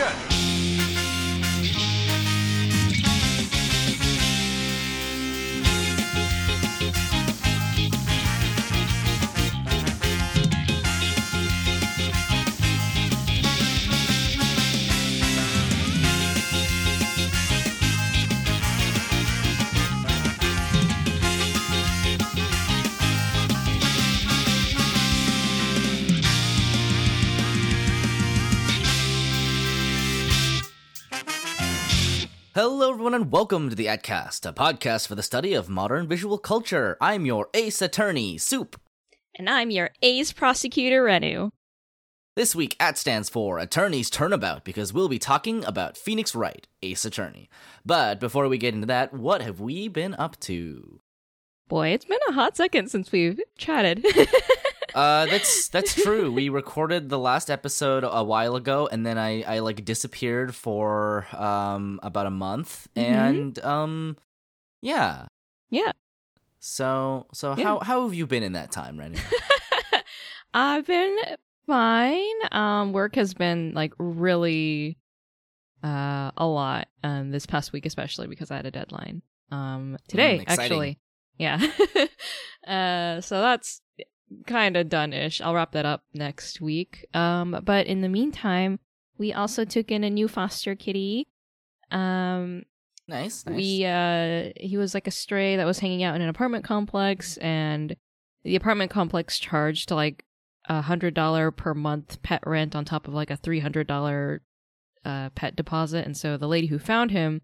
action! And welcome to the AdCast, a podcast for the study of modern visual culture. I'm your ace attorney, Soup. And I'm your ace prosecutor, Renu. This week, AT stands for Attorney's Turnabout because we'll be talking about Phoenix Wright, Ace Attorney. But before we get into that, what have we been up to? Boy, it's been a hot second since we've chatted. Uh, that's that's true. We recorded the last episode a while ago, and then I I like disappeared for um about a month, Mhm. and um, yeah. yeah. So so Yeah. how how have you been in that time, Rennie? I've been fine. Um, work has been like really uh a lot um this past week especially because I had a deadline. Um today Mm, actually. Yeah. uh so that's kind of done-ish. I'll wrap that up next week. Um but in the meantime, we also took in a new foster kitty. Um nice, nice. we uh he was like a stray that was hanging out in an apartment complex and the apartment complex charged like a hundred dollar per month pet rent on top of like a three hundred dollar uh pet deposit and so the lady who found him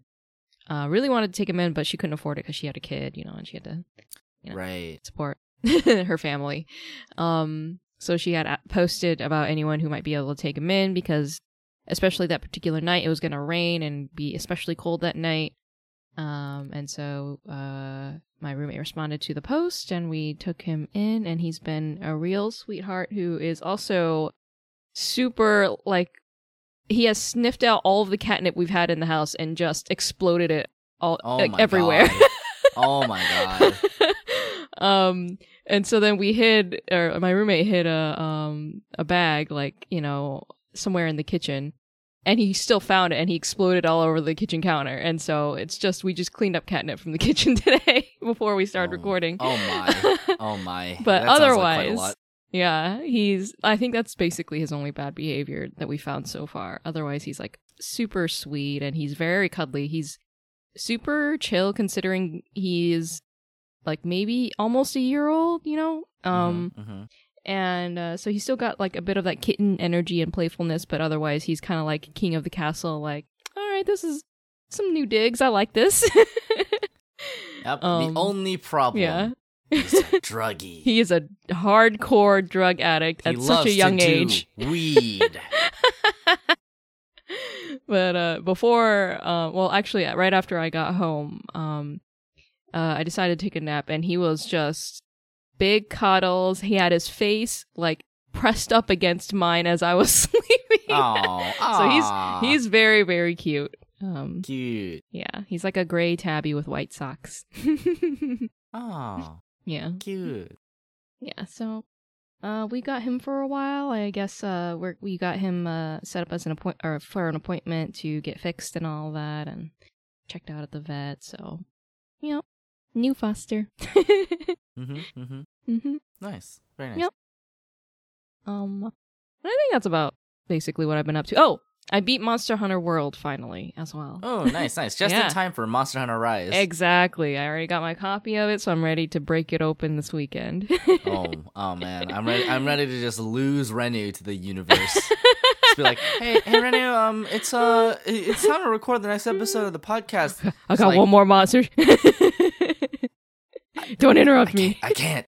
uh really wanted to take him in but she couldn't afford it because she had a kid you know and she had to you know. right. support her family um so she had posted about anyone who might be able to take him in because especially that particular night it was going to rain and be especially cold that night um and so uh my roommate responded to the post and we took him in and he's been a real sweetheart who is also super like he has sniffed out all of the catnip we've had in the house and just exploded it all Oh like, my everywhere God. oh my god. um and so then we hid or my roommate hid a um a bag like you know somewhere in the kitchen. And he still found it and he exploded all over the kitchen counter. And so it's just we just cleaned up catnip from the kitchen today before we started Oh, recording. Oh my. Oh my. But That sounds like otherwise- yeah he's i think that's basically his only bad behavior that we found so far. Otherwise he's like super sweet and he's very cuddly. He's super chill considering he's like maybe almost a year old you know um Mhm, mhm. and uh, so he's still got like a bit of that kitten energy and playfulness but otherwise he's kind of like king of the castle like all right this is some new digs i like this Yep. um, the only problem yeah is a druggie. he is a hardcore drug addict He at such a young age Weed. but uh before uh well actually right after i got home um uh i decided to take a nap and he was just big cuddles. He had his face like pressed up against mine as i was sleeping. Oh, so he's he's very very cute. Um cute. yeah he's like a gray tabby with white socks. Oh, yeah. Cute. yeah so uh we got him for a while. I guess uh we we got him uh set up as an appoint or for an appointment to get fixed and all that and checked out at the vet so you know new foster Mm-hmm. Mm-hmm. Mm-hmm. Nice. Very nice. Yep. um i think that's about basically what i've been up to oh i beat monster hunter world finally as well Oh, nice, nice. Just Yeah. in time for Monster Hunter Rise. exactly i already got my copy of it so i'm ready to break it open this weekend oh, oh man, I'm ready. I'm ready to just lose Renu to the universe. just be like, hey, hey, Renu, um, it's uh, it's time to record the next episode of the podcast. I got like, one more monster. Don't interrupt can't, me. I can't.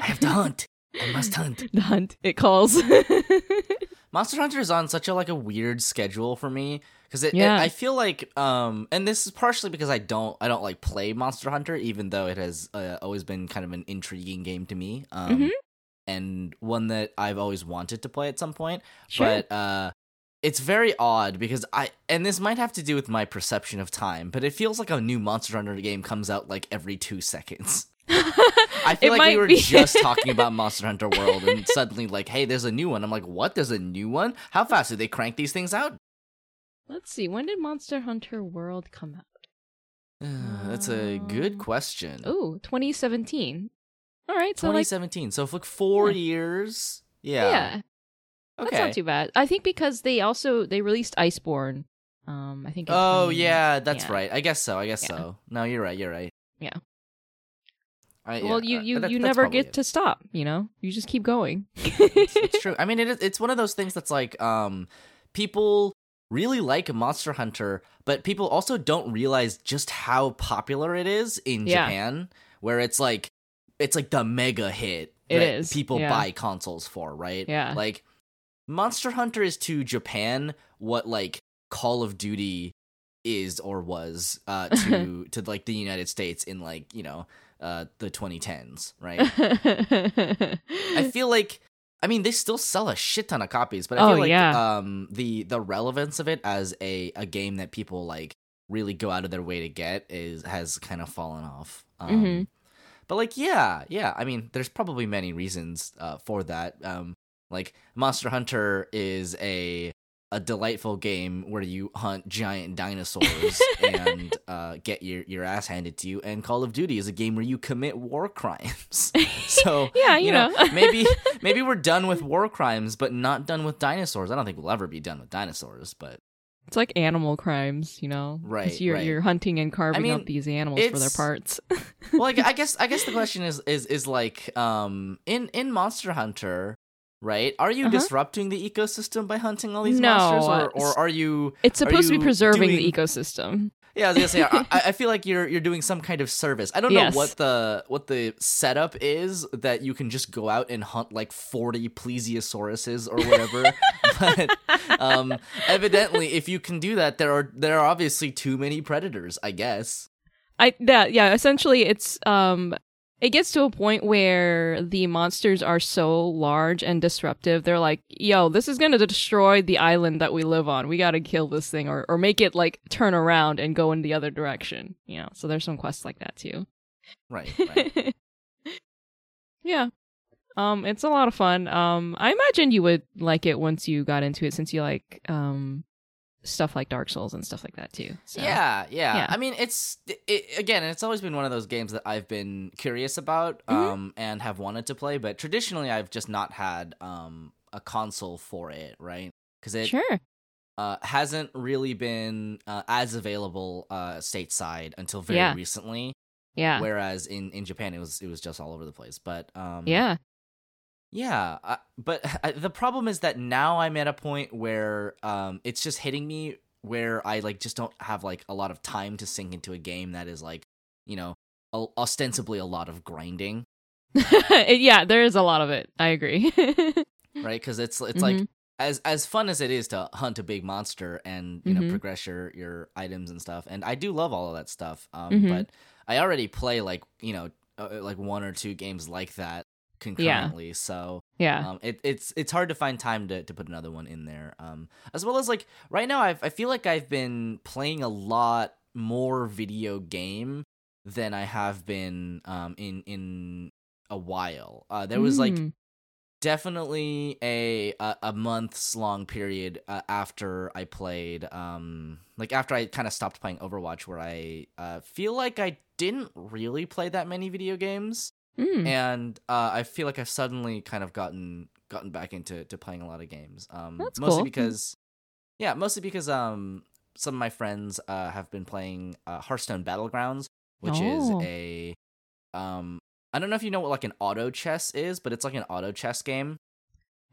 I have to hunt. I must hunt. The hunt. It calls. Monster Hunter is on such a like a weird schedule for me because it, it- I feel like um and this is partially because I don't I don't like play Monster Hunter even though it has uh, always been kind of an intriguing game to me um Mhm. and one that I've always wanted to play at some point sure. but uh it's very odd because I and this might have to do with my perception of time but it feels like a new Monster Hunter game comes out like every 2 seconds I feel It like we were be- just talking about Monster Hunter World, and suddenly, like, hey, there's a new one. I'm like, what? There's a new one? How fast do they crank these things out? Let's see. When did Monster Hunter World come out? That's a good Um, question. Oh, 2017. All right, so like 2017. so for like four Yeah. years. yeah, Yeah. that's not too bad. I think because they also they released Iceborne. Um, I think. Oh 20 yeah, that's yeah. right. I guess so. I guess Yeah. so. No, you're right. You're right. Yeah. I, Well, yeah, you you that- you never get it. to stop. You know, you just keep going. it's true. I mean, it is, it's one of those things that's like um people really like Monster Hunter, but people also don't realize just how popular it is in Yeah. Japan, where it's like it's like the mega hit It that is, people yeah. buy consoles for, right? Yeah. Like Monster Hunter is to Japan what like Call of Duty is or was uh to to like the United States in like, you know, uh the 2010s, right? I feel like I mean they still sell a shit ton of copies, but I Oh, like yeah. um the the relevance of it as a a game that people like really go out of their way to get is has kind of fallen off. Um Mhm. but like yeah, yeah, I mean there's probably many reasons uh for that. Um like Monster Hunter is a a delightful game where you hunt giant dinosaurs and uh, get your, your ass handed to you. And Call of Duty is a game where you commit war crimes. So Yeah, you know. maybe maybe we're done with war crimes, but not done with dinosaurs. I don't think we'll ever be done with dinosaurs, but It's like animal crimes, you know. Right, You're right. you're hunting and carving mean, up these animals for their parts. well, like, I guess I guess the question is is is like um in in Monster Hunter, right? Are you Uh-huh. disrupting the ecosystem by hunting all these No, monsters, or or are you? it's supposed to be preserving the ecosystem. Yeah, I was gonna say. I, I feel like you're you're doing some kind of service. I don't know what the what the setup is that you can just go out and hunt like forty plesiosauruses or whatever. but um, evidently, if you can do that, there are there are obviously too many predators. I guess. I that yeah, essentially it's um it gets to a point where the monsters are so large and disruptive. They're like, "Yo, this is going to destroy the island that we live on. We got to kill this thing or or make it like turn around and go in the other direction." You know. So there's some quests like that too. Right. right. yeah. Um it's a lot of fun. Um I imagine you would like it once you got into it since you like um stuff like Dark Souls and stuff like that too. So. Yeah, yeah, Yeah. I mean, it's it, again, it's always been one of those games that I've been curious about Mhm. um and have wanted to play, but traditionally I've just not had um a console for it, right? Cuz it Sure. uh hasn't really been uh, as available uh stateside until very Yeah. recently, Yeah. whereas in in Japan it was it was just all over the place. But um yeah. Yeah, I, but I, the problem is that now I'm at a point where um, it's just hitting me where I like just don't have like a lot of time to sink into a game that is like, you know, o- ostensibly a lot of grinding, yeah, there is a lot of it. I agree. right? Because it's it's like Mhm. as as fun as it is to hunt a big monster and you know Mhm. progress your your items and stuff, and I do love all of that stuff. Um, Mhm. but I already play like you know uh, like one or two games like that concurrently, so. yeah. um, it, it's it's hard to find time to, to put another one in there um, as well as like right now I've, i feel like i've been playing a lot more video game than i have been um, in in a while uh, there was like Mm. definitely a a, a months long period uh, after i played um like after i kind of stopped playing overwatch where i uh, feel like i didn't really play that many video games Mm. and uh, I feel like I've suddenly kind of gotten gotten back into to playing a lot of games. Um, That's mostly cool. because, yeah, mostly because um, some of my friends uh, have been playing uh, Hearthstone Battlegrounds, which Oh. is a um, I don't know if you know what like an auto chess is, but it's like an auto chess game.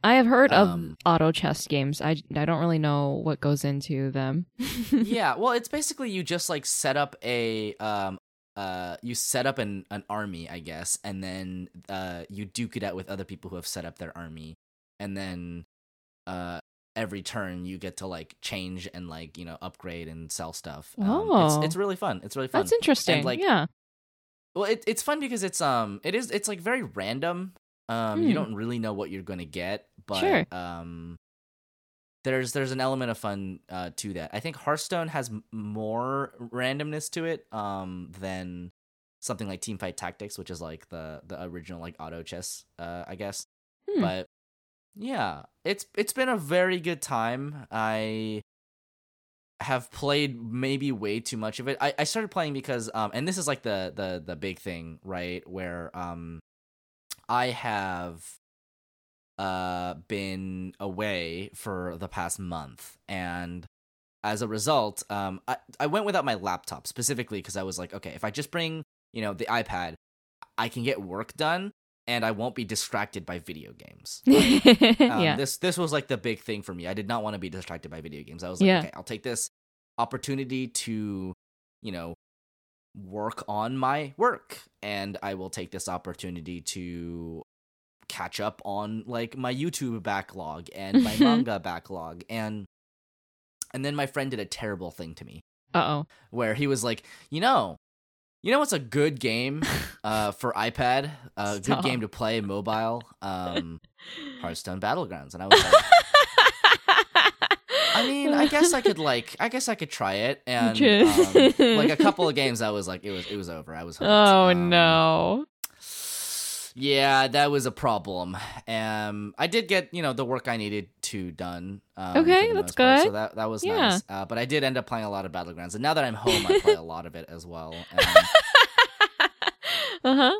I have heard of um, auto chess games. I, I don't really know what goes into them. yeah, well, it's basically you just like set up a um uh you set up an an army, I guess, and then uh you duke it out with other people who have set up their army, and then uh every turn you get to like change and like you know upgrade and sell stuff. Um, Oh. it's it's really fun. It's really fun. That's interesting. like, yeah. Well, it, it's fun because it's um it is it's like very random. Um, you Hmm. don't really know what you're gonna get, but Sure. um, there's there's an element of fun uh to that. I think Hearthstone has m- more randomness to it um than something like Teamfight Tactics, which is like the the original like auto chess uh I guess. Hmm. But yeah, it's it's been a very good time. I have played maybe way too much of it. I, I started playing because um and this is like the the the big thing, right? Where um I have uh been away for the past month and as a result, um I, I went without my laptop specifically because I was like, okay, if I just bring, you know, the iPad, I can get work done and I won't be distracted by video games. Um, yeah. This this was like the big thing for me. I did not want to be distracted by video games. I was like, Yeah. okay, I'll take this opportunity to, you know, work on my work, and I will take this opportunity to catch up on like my YouTube backlog and my manga backlog, and and then my friend did a terrible thing to me Uh oh. where he was like, you know, you know what's a good game uh, for iPad, a good game to play mobile, um, Hearthstone Battlegrounds, and I was like, I mean, I guess I could like, I guess I could try it, and um, like a couple of games, I was like, it was, it was over. I was, hooked. Oh Um, no. Yeah, that was a problem. Um, I did get you know the work I needed to done. Um, Okay, that's most part, So good. that that was Yeah. nice. Uh, but I did end up playing a lot of battlegrounds, and now that I'm home, I play a lot of it as well. Um, uh huh.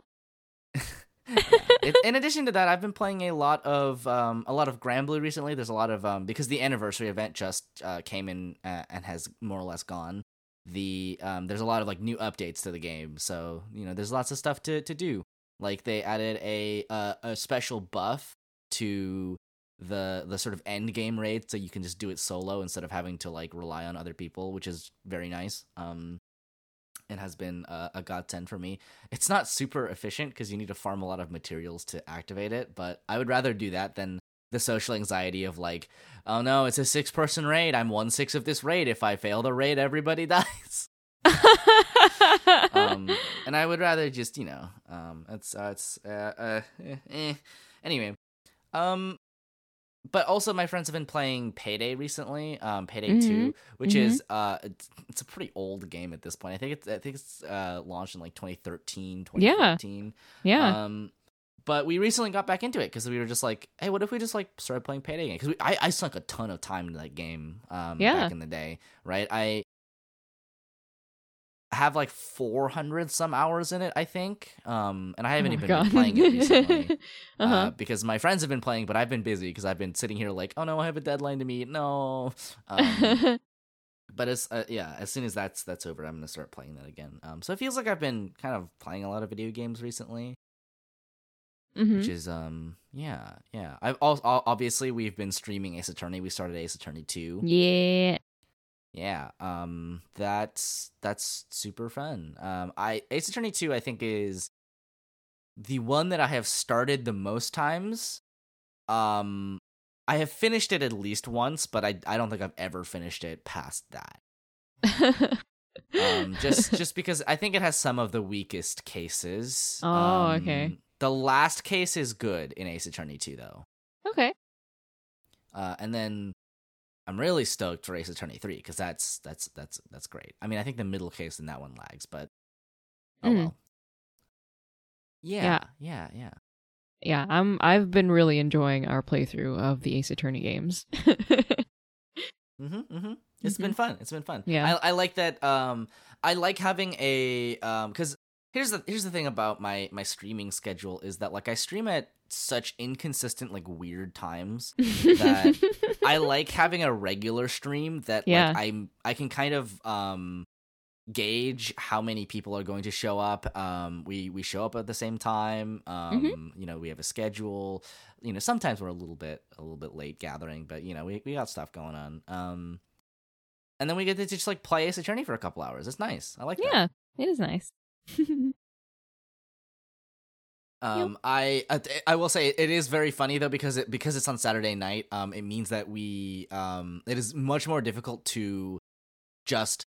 in addition to that, I've been playing a lot of um, a lot of Granblue recently. There's a lot of um, because the anniversary event just uh, came in uh, and has more or less gone. The um, there's a lot of like new updates to the game, so you know there's lots of stuff to to do. Like they added a uh, a special buff to the the sort of end game raid, so you can just do it solo instead of having to like rely on other people, which is very nice. Um, and has been a, a godsend for me. It's not super efficient because you need to farm a lot of materials to activate it, but I would rather do that than the social anxiety of like, oh no, it's a six person raid. I'm one six of this raid. If I fail the raid, everybody dies. um, and I would rather just you know, um, it's uh, it's uh, uh eh, eh. anyway, um. But also, my friends have been playing Payday recently. Um, Payday Mhm, Two, which mhm. is uh, it's, it's a pretty old game at this point. I think it's I think it's uh launched in like 2013, Yeah. 2014. yeah. Um, but we recently got back into it because we were just like, hey, what if we just like started playing Payday again? Because I I sunk a ton of time into that game. Um, Yeah. back in the day, right? I have like 400 some hours in it, I think. Um, and I haven't Oh even been playing it recently. uh-huh. uh, because my friends have been playing, but I've been busy because I've been sitting here like, oh no, I have a deadline to meet. No. Um, but as uh, yeah, as soon as that's that's over, I'm gonna start playing that again. Um, so it feels like I've been kind of playing a lot of video games recently, Mhm. which is um yeah yeah. I've also obviously we've been streaming Ace Attorney. We started Ace Attorney two. Yeah. Yeah, um, that's that's super fun. Um, I Ace Attorney two I think is the one that I have started the most times. Um, I have finished it at least once, but I I don't think I've ever finished it past that. um just just because i think it has some of the weakest cases Oh, Um, okay. the last case is good in ace attorney 2 though okay. uh and then i'm really stoked for ace attorney 3 because that's that's that's that's great i mean i think the middle case in that one lags but oh Mm. well yeah yeah yeah Yeah, I'm I've been really enjoying our playthrough of the Ace Attorney games. Mm-hmm, mm-hmm. It's been fun. It's been fun. Yeah. I, I like that. Um, I like having a um, because here's the here's the thing about my my streaming schedule is that like I stream at such inconsistent like weird times. that I like having a regular stream that Yeah. like I'm I can kind of um gauge how many people are going to show up. Um we we show up at the same time. Um Mm-hmm. you know, we have a schedule. You know, sometimes we're a little bit a little bit late gathering, but you know, we we got stuff going on. Um and then we get to just like play Ace Attorney for a couple hours. It's nice. I like that. yeah, it is nice. Um, I uh, I will say it is very funny though because it because it's on Saturday night. Um, it means that we um it is much more difficult to just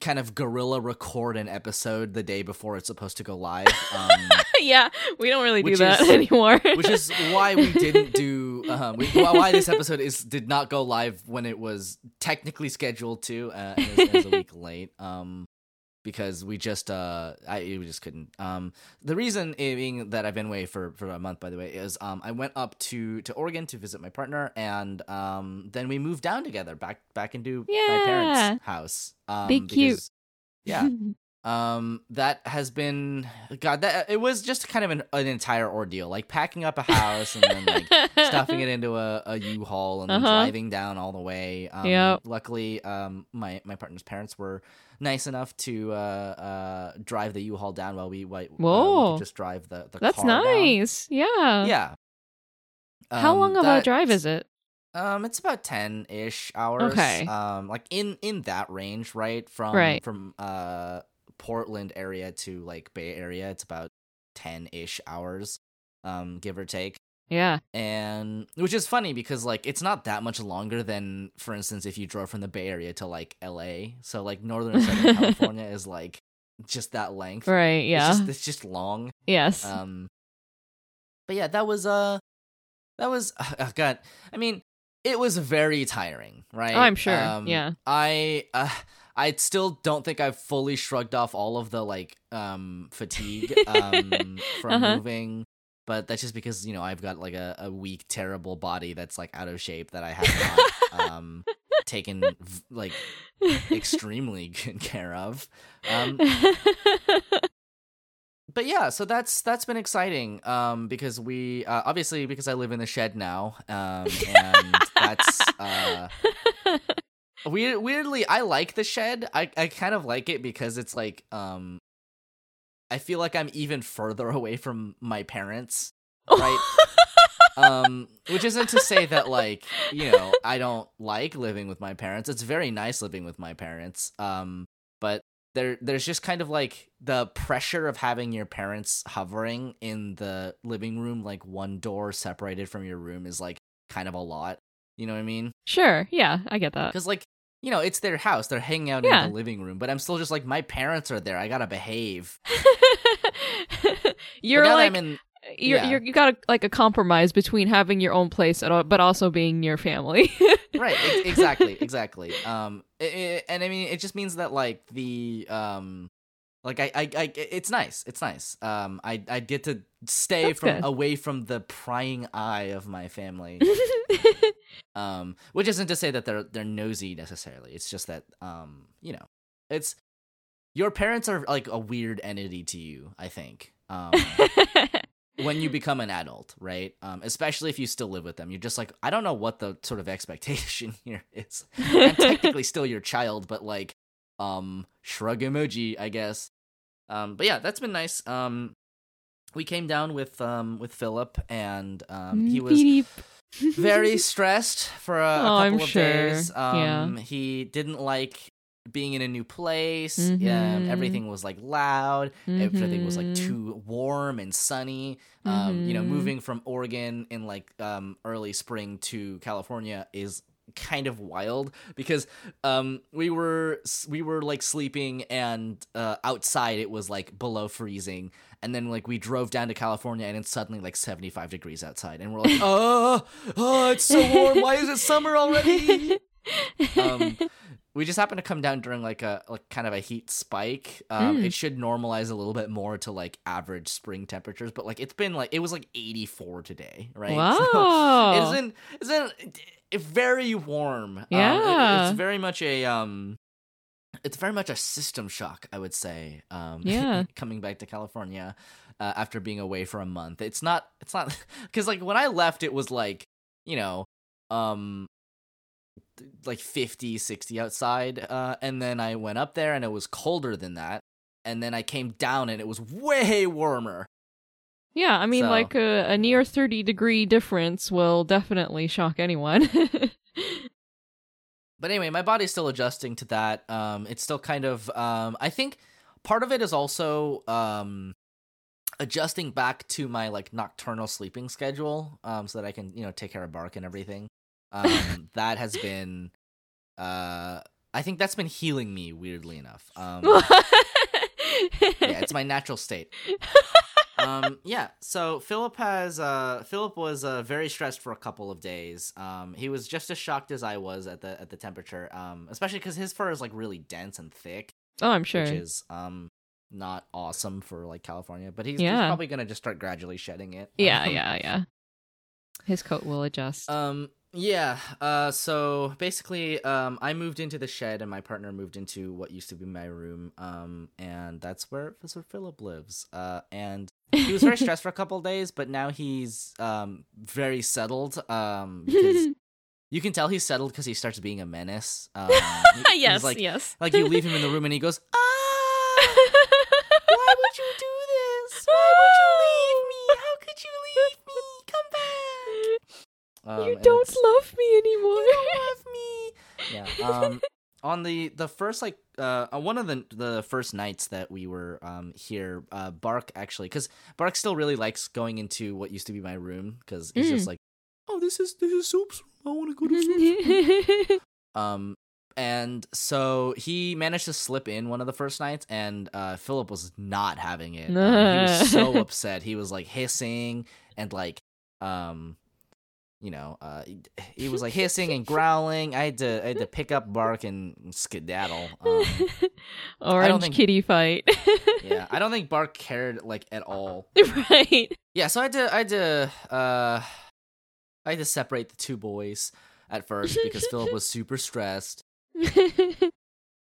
kind of guerrilla record an episode the day before it's supposed to go live. Um, yeah, we don't really do that is- anymore. which is why we didn't do um, we, why this episode is did not go live when it was technically scheduled to uh, and is, is a week late. Um, because we just uh I we just couldn't. Um, the reason being that I've been away for for a month, by the way, is um I went up to to Oregon to visit my partner, and um then we moved down together back back into my parents' house. Um, Be cute. because- yeah. um that has been god that it was just kind of an, an entire ordeal like packing up a house and then like stuffing it into a, a u-haul and Uh-huh. driving down all the way um Yep. luckily um my my partner's parents were nice enough to uh uh drive the u-haul down while we, while, uh, we Whoa. just drive the, the That's car down. nice. Yeah. yeah How Um, long of a drive is it? um, it's about ten ish hours. Okay. Um, like in in that range, right? From Right. from uh Portland area to like Bay Area, it's about ten ish hours, um, give or take. Yeah. And which is funny because like it's not that much longer than, for instance, if you drove from the Bay Area to like L.A. So like northern southern California is like just that length. Right. It's Yeah. just, it's just long. yes. Um, but yeah, that was uh, that was uh, God. I mean, it was very tiring, right? Oh, I'm sure. Um, Yeah. I uh, I still don't think I've fully shrugged off all of the like um fatigue um from Uh-huh. moving. But that's just because you know I've got like a, a weak, terrible body that's like out of shape that I have not um taken like extremely good care of. Um, but yeah, so that's that's been exciting. Um, because we uh, obviously because I live in the shed now. Um, and that's uh, weird. Weirdly, I like the shed. I I kind of like it because it's like um, I feel like I'm even further away from my parents. Right. um which isn't to say that like you know i don't like living with my parents it's very nice living with my parents um but there there's just kind of like the pressure of having your parents hovering in the living room like one door separated from your room is like kind of a lot you know what i mean sure. Yeah. I get that. because like you know it's their house they're hanging out Yeah. in the living room but i'm still just like my parents are there i gotta behave you're like I'm in, you're, yeah. you're you got a, like a compromise between having your own place and, al- but also being near family. right ex- exactly exactly um i i and i mean it just means that like the um like I, I i it's nice it's nice um i i get to stay That's from good. away from the prying eye of my family um which isn't to say that they're they're nosy necessarily it's just that um you know it's your parents are like a weird entity to you i think um when you become an adult, right? Um, especially if you still live with them, you're just like, I don't know what the sort of expectation here is. I'm technically still your child, but like, um, shrug emoji, I guess. Um, but yeah, that's been nice. Um, we came down with um with Philip, and um, he was Beep. Very stressed for a, a Oh, couple I'm of sure. days. Yeah. Um, he didn't like being in a new place. Um, Mhm. everything was like loud. Everything was like Mhm. too warm and sunny. Um, you know, Mhm. moving from Oregon in like um early spring to California is kind of wild because um we were we were like sleeping and uh outside it was like below freezing and then like we drove down to California and it's suddenly like 75 degrees outside and we're like oh oh it's so warm why is it summer already um we just happened to come down during like a like kind of a heat spike um Mm. it should normalize a little bit more to like average spring temperatures but like it's been like it was like 84 today right So Wow. isn't isn't very warm Um, it- Yeah. it's very much a um it's very much a system shock i would say um Yeah. coming back to california uh, after being away for a month it's not it's not because like when i left it was like you know um like 50 60 outside uh and then i went up there and it was colder than that and then i came down and it was way warmer yeah, I mean, So- like a, a near 30 degree difference will definitely shock anyone. but anyway my body's still adjusting to that. Um it's still kind of um i think part of it is also um adjusting back to my like nocturnal sleeping schedule um so that i can you know take care of bark and everything. Um that has been uh i think that's been healing me weirdly enough. Um yeah it's my natural state um yeah so philip has uh philip was uh very stressed for a couple of days um he was just as shocked as i was at the at the temperature um especially because his fur is like really dense and thick Oh, I'm sure. which is um not awesome for like California. But he's, he's probably gonna just start gradually shedding it. yeah, Um, yeah, yeah. His coat will adjust. Um. Yeah. Uh. So basically, um, I moved into the shed, and my partner moved into what used to be my room. Um. And that's where where Philip lives. Uh. And he was very stressed for a couple of days, but now he's um very settled. Um. Because you can tell he's settled because he starts being a menace. Um, yes, like, yes. like you leave him in the room, and he goes, ah. Why would you do this? Why would you leave me? How could you leave me? Come back. Um, you don't love me anymore. You don't love me. Yeah. Um, on the the first like uh one of the the first nights that we were um here, uh, Bark actually because Bark still really likes going into what used to be my room because he's just Mm. like, oh, this is this is Soup's room. I want to go to Soup's. Um, and so he managed to slip in one of the first nights, and uh, Philip was not having it. Um, he was so upset. He was like hissing and like, um, you know, uh, he- was like hissing and growling. I had to, I had to pick up Bark and skedaddle. Um, Orange think- kitty fight. yeah, I don't think Bark cared like at all. right. Yeah, so I had to, I had to, uh, I had to separate the two boys at first because Philip was super stressed.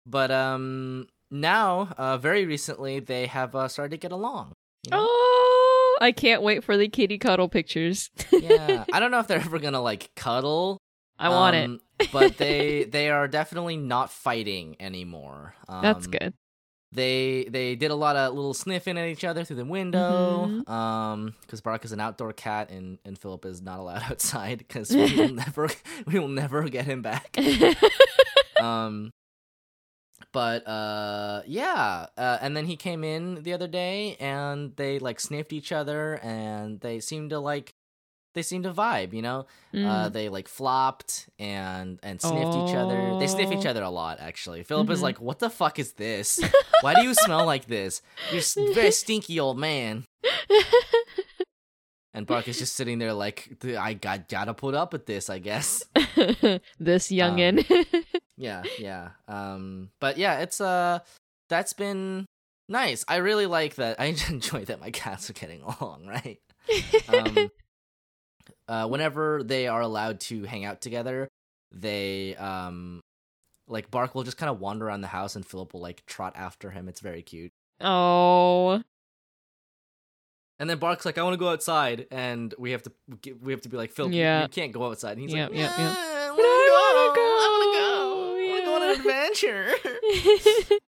But um now, uh very recently they have uh, started to get along. you know? oh, I can't wait for the kitty cuddle pictures. Yeah. I don't know if they're ever gonna like cuddle. I want it. um, but they they are definitely not fighting anymore. Um, That's good. They they did a lot of little sniffing at each other through the window. Mhm. Um, because Bark is an outdoor cat and and Philip is not allowed outside because we will never we will never get him back. um but uh yeah uh, and then he came in the other day and they like sniffed each other and they seemed to like they seemed to vibe you know uh Mm. they like flopped and and sniffed each other they sniff each Oh. other a lot actually philip is Mhm. like what the fuck is this why do you smell like this you're very stinky old man and bark is just sitting there like i got gotta put up with this i guess. This youngin. yeah yeah. Um but yeah it's uh that's been nice. I really like that. I enjoy that my cats are getting along right? Um uh whenever they are allowed to hang out together they um like bark will just kind of wander around the house and philip will like trot after him. It's very cute. Oh. And then bark's like i want to go outside and we have to we have to be like you- Yeah. you, can't go outside and he's Yep, like yep, yep. "Nah, I want to go i want to go go, i want to go on an adventure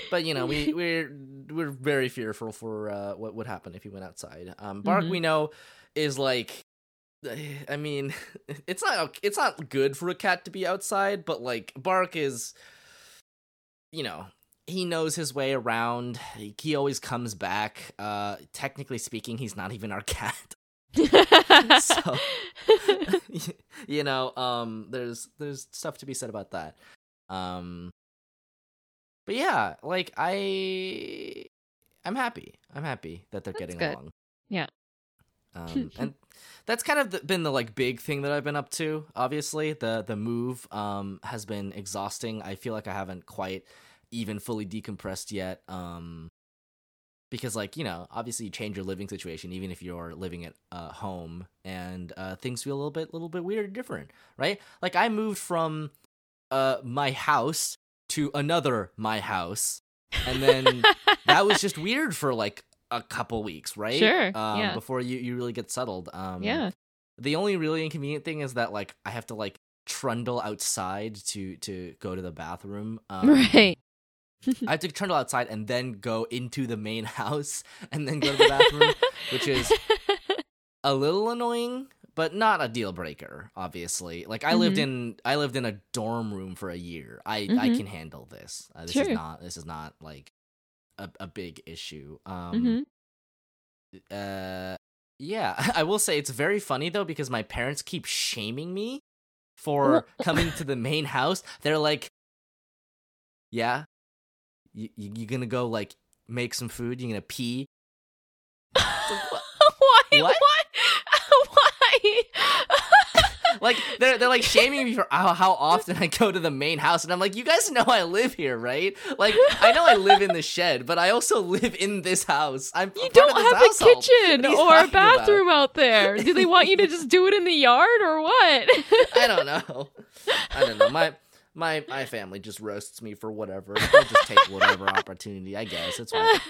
but you know we we're we're very fearful for uh what would happen if he went outside um bark Mhm. we know is like i mean it's not it's not good for a cat to be outside but like bark is you know he knows his way around. He, he always comes back. Uh technically speaking he's not even our cat. So- you know um there's there's stuff to be said about that. Um but yeah like i i'm happy. I'm happy that they're That's getting good. along. Yeah. um and that's kind of the, been the like big thing that i've been up to obviously. The the move um has been exhausting. I feel like i haven't quite even fully decompressed yet um because like you know obviously you change your living situation even if you're living at uh, home and uh, things feel a little bit little bit weird different right like i moved from uh my house to another my house and then that was just weird for like a couple weeks right Sure, um, yeah. before you you really get settled um yeah. the only really inconvenient thing is that like i have to like trundle outside to to go to the bathroom um, right. I have to trundle outside and then go into the main house and then go to the bathroom, which is a little annoying, but not a deal breaker. Obviously, like I lived Mhm. in I lived in a dorm room for a year. I I Mhm. can handle this. Uh, this is not this is not like a a big issue. Um, hmm uh yeah i will say it's very funny though because my parents keep shaming me for coming to the main house they're like yeah you, you, you gonna go like make some food You're gonna pee Why? What? What? Why? like they're they're like shaming me for how, how often I go to the main house, and I'm like, you guys know I live here, right? Like I know I live in the shed, but I also live in this house. I'm You don't have a kitchen What are you or a talking about? bathroom out there. Do they want you to just do it in the yard or what? I don't know. I don't know. My my my family just roasts me for whatever. I'll just take whatever opportunity, I guess. It's fine.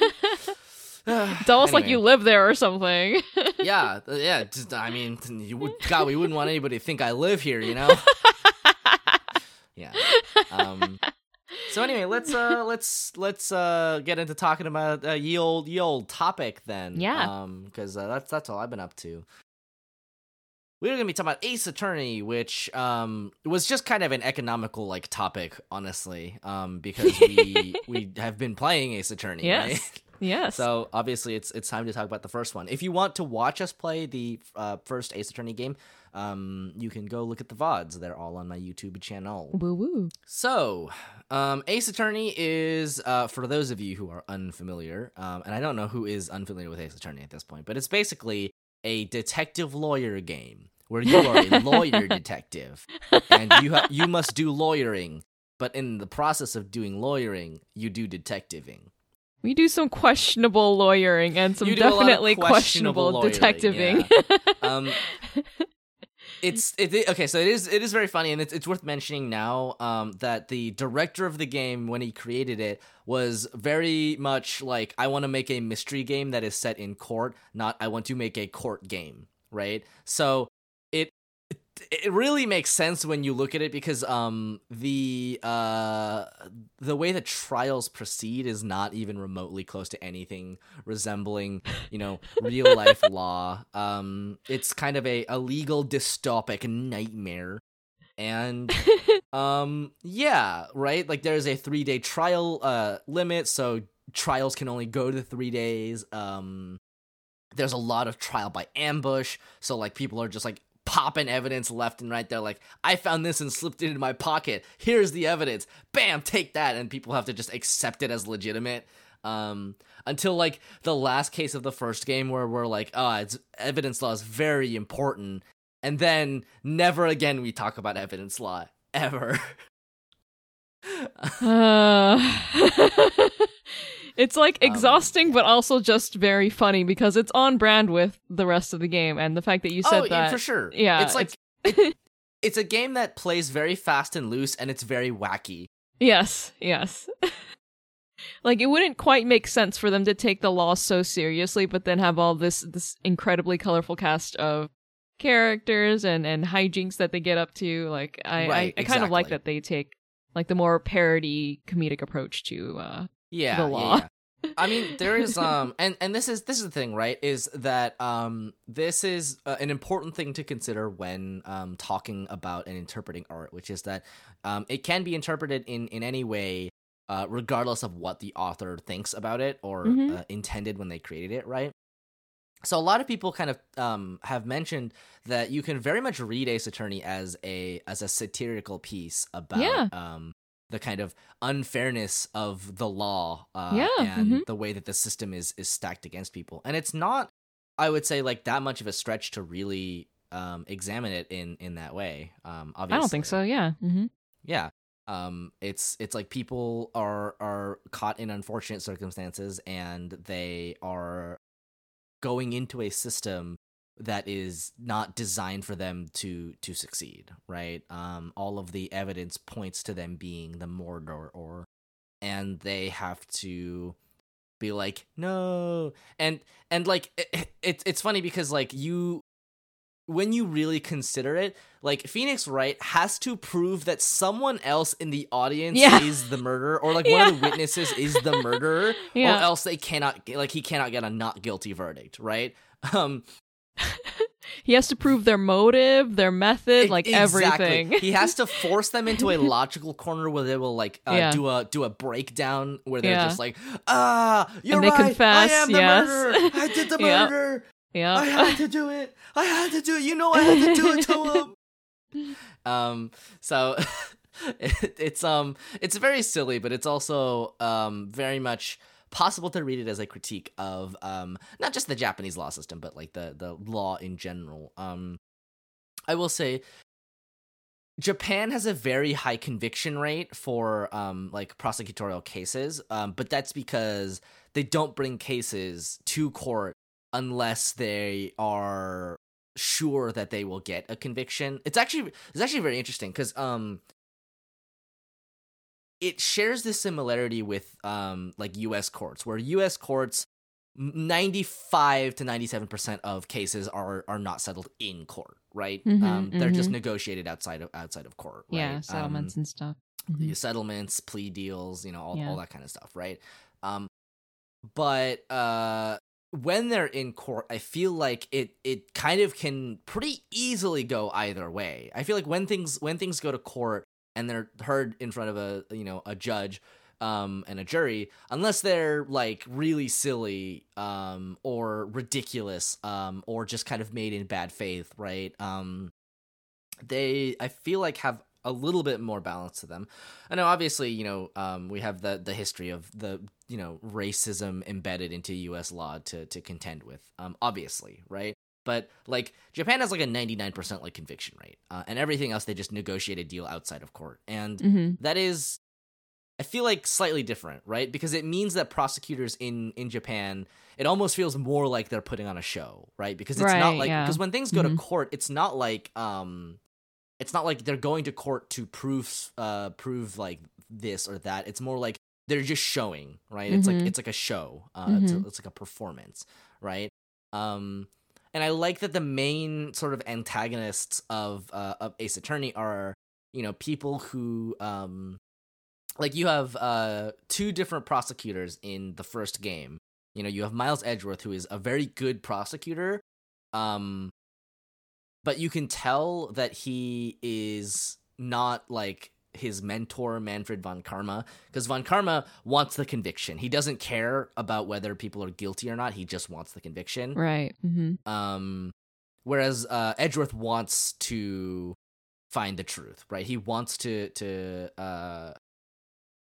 It's almost like you live there or something. yeah, yeah. Just, I mean, you would, God, we wouldn't want anybody to think I live here, you know. yeah. Um. So anyway, let's uh let's let's uh get into talking about uh, ye old ye old topic then. Yeah. Um, because uh, that's that's all I've been up to. We're gonna be talking about Ace Attorney, which um was just kind of an economical like topic, honestly. Um, because we we have been playing Ace Attorney, Yes. right? yes. So obviously, it's it's time to talk about the first one. If you want to watch us play the uh, first Ace Attorney game, um, you can go look at the vods. They're all on my YouTube channel. woo woo. So, um, Ace Attorney is uh, for those of you who are unfamiliar, um, and I don't know who is unfamiliar with Ace Attorney at this point, but it's basically a detective lawyer game where you are a lawyer detective, and you ha- you must do lawyering. But in the process of doing lawyering, you do detectiving. We do some questionable lawyering and some You do a lot of definitely questionable questionable, detectiving. um it's it, okay so it is it is very funny and it's, it's worth mentioning now um that the director of the game when he created it was very much like i want to make a mystery game that is set in court not i want to make a court game right? So it it really makes sense when you look at it because um the uh the way that trials proceed is not even remotely close to anything resembling you know real life law. Um it's kind of a, a legal dystopic nightmare. And um yeah right? Like there's a three day trial uh limit so trials can only go to three days. Um there's a lot of trial by ambush so like people are just like popping evidence left and right they're like i found this and slipped it in my pocket. Here's the evidence. Bam take that. And people have to just accept it as legitimate. Um until like the last case of the first game where we're like oh it's evidence law is very important. And then never again we talk about evidence law ever. Uh, it's like Um, exhausting, but also just very funny because it's on brand with the rest of the game. And the fact that you said oh that, for sure yeah, it's like it, it's a game that plays very fast and loose and it's very wacky yes, yes. like it wouldn't quite make sense for them to take the law so seriously, but then have all this this incredibly colorful cast of characters and and hijinks that they get up to. Like I Right, I, I kind of like that they take like the more parody comedic approach to uh yeah the law. yeah. I mean, there is um, and and this is this is the thing, right? Is that um, this is uh, an important thing to consider when um talking about and interpreting art, which is that um, it can be interpreted in in any way, uh, regardless of what the author thinks about it or Mhm. uh, intended when they created it, right? So a lot of people kind of um, have mentioned that you can very much read Ace Attorney as a as a satirical piece about Yeah. um, the kind of unfairness of the law uh, Yeah, and mhm. the way that the system is is stacked against people. And it's not, I would say, like that much of a stretch to really um, examine it in in that way. Um, obviously, I don't think so. Yeah. hmm yeah um it's it's like people are are caught in unfortunate circumstances and they are going into a system that is not designed for them to to succeed right um all of the evidence points to them being the murderer or and they have to be like no and and like it, it, it's funny because like you when you really consider it like phoenix wright has to prove that someone else in the audience Yeah. is the murderer or like one of the witnesses is the murderer Yeah. or else they cannot like he cannot get a not guilty verdict right um He has to prove their motive, their method, like exactly. everything. he has to force them into a logical corner where they will like uh, Yeah. do a do a breakdown where they're Yeah. just like, ah, you're And they right. confess, I am the yes. murderer. I did the murder. I had to do it. I had to do it. You know, I had to do it to him. um. So. it, it's um it's very silly but it's also um very much possible to read it as a critique of um not just the Japanese law system but like the the law in general um I will say Japan has a very high conviction rate for um, like prosecutorial cases, um, but that's because they don't bring cases to court unless they are sure that they will get a conviction. It's actually it's actually very interesting because um, it shares this similarity with um, like U.S. courts, where U.S. courts 95 to 97% of cases are are not settled in court right Mhm, um they're just mhm. negotiated outside of outside of court right? Yeah, settlements um, and stuff. the settlements plea deals you know all, Yeah. all that kind of stuff right um but uh when they're in court i feel like it it kind of can pretty easily go either way i feel like when things when things go to court and they're heard in front of a you know a judge um and a jury unless they're like really silly um or ridiculous um or just kind of made in bad faith right? Um they i feel like have a little bit more balance to them. I know obviously you know um we have the the history of the you know racism embedded into us law to to contend with um obviously right but like japan has like a 99% like conviction rate uh, and everything else they just negotiate a deal outside of court and hmm that is i feel like slightly different right because it means that prosecutors in in japan it almost feels more like they're putting on a show right because it's not Right, like yeah. because when things go to Mhm. court it's not like um it's not like they're going to court to prove uh prove like this or that it's more like they're just showing right it's like Mhm. it's like a show uh it's, a, Mhm. it's like a performance right um and i like that the main sort of antagonists of uh of ace attorney are you know people who um like you have uh two different prosecutors in the first game. You know you have miles edgeworth who is a very good prosecutor um but you can tell that he is not like his mentor manfred von karma because von karma wants the conviction. He doesn't care about whether people are guilty or not. He just wants the conviction. Right. Mm-hmm. um whereas uh edgeworth wants to find the truth right? He wants to to uh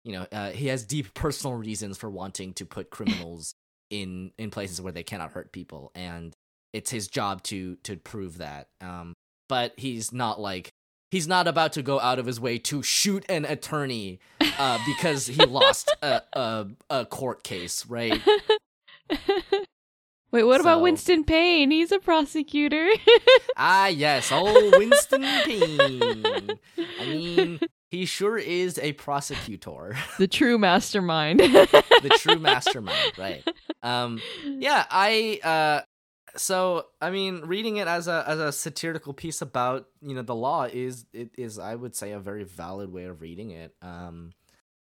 you know uh, he has deep personal reasons for wanting to put criminals in in places where they cannot hurt people. And it's his job to to prove that. Um but he's not like he's not about to go out of his way to shoot an attorney uh because he lost a a, a court case right Wait, what about Winston Payne? He's a prosecutor. Ah, yes, old Winston Payne. I mean, he sure is a prosecutor, the true mastermind. the true mastermind, right? Um, yeah, I uh, so I mean, reading it as a as a satirical piece about you know the law is it is I would say a very valid way of reading it. Um,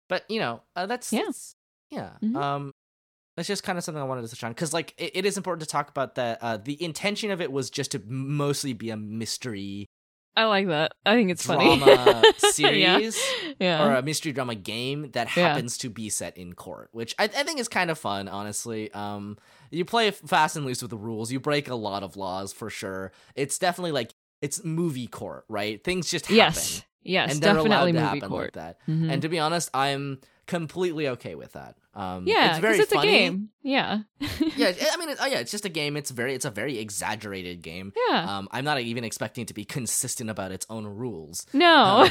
but you know uh, that's Yeah. that's- yeah. Mhm. Um, it's just kind of something I wanted to touch on because like it, it is important to talk about that. Uh, the intention of it was just to mostly be a mystery I like that. I think it's drama funny. series yeah. or a mystery drama game that Yeah. happens to be set in court, which I, I think is kind of fun, honestly. Um, you play fast and loose with the rules. You break a lot of laws for sure. It's definitely like it's movie court, right? Things just happen, yes. Yes. and they're definitely allowed to movie happen court. like that. Mhm. And to be honest, I'm completely okay with that. Um, yeah, it's very it's funny. a game. Yeah. yeah, I mean, it, oh yeah, it's just a game. It's very, it's a very exaggerated game. yeah. Um, I'm not even expecting it to be consistent about its own rules. no. um,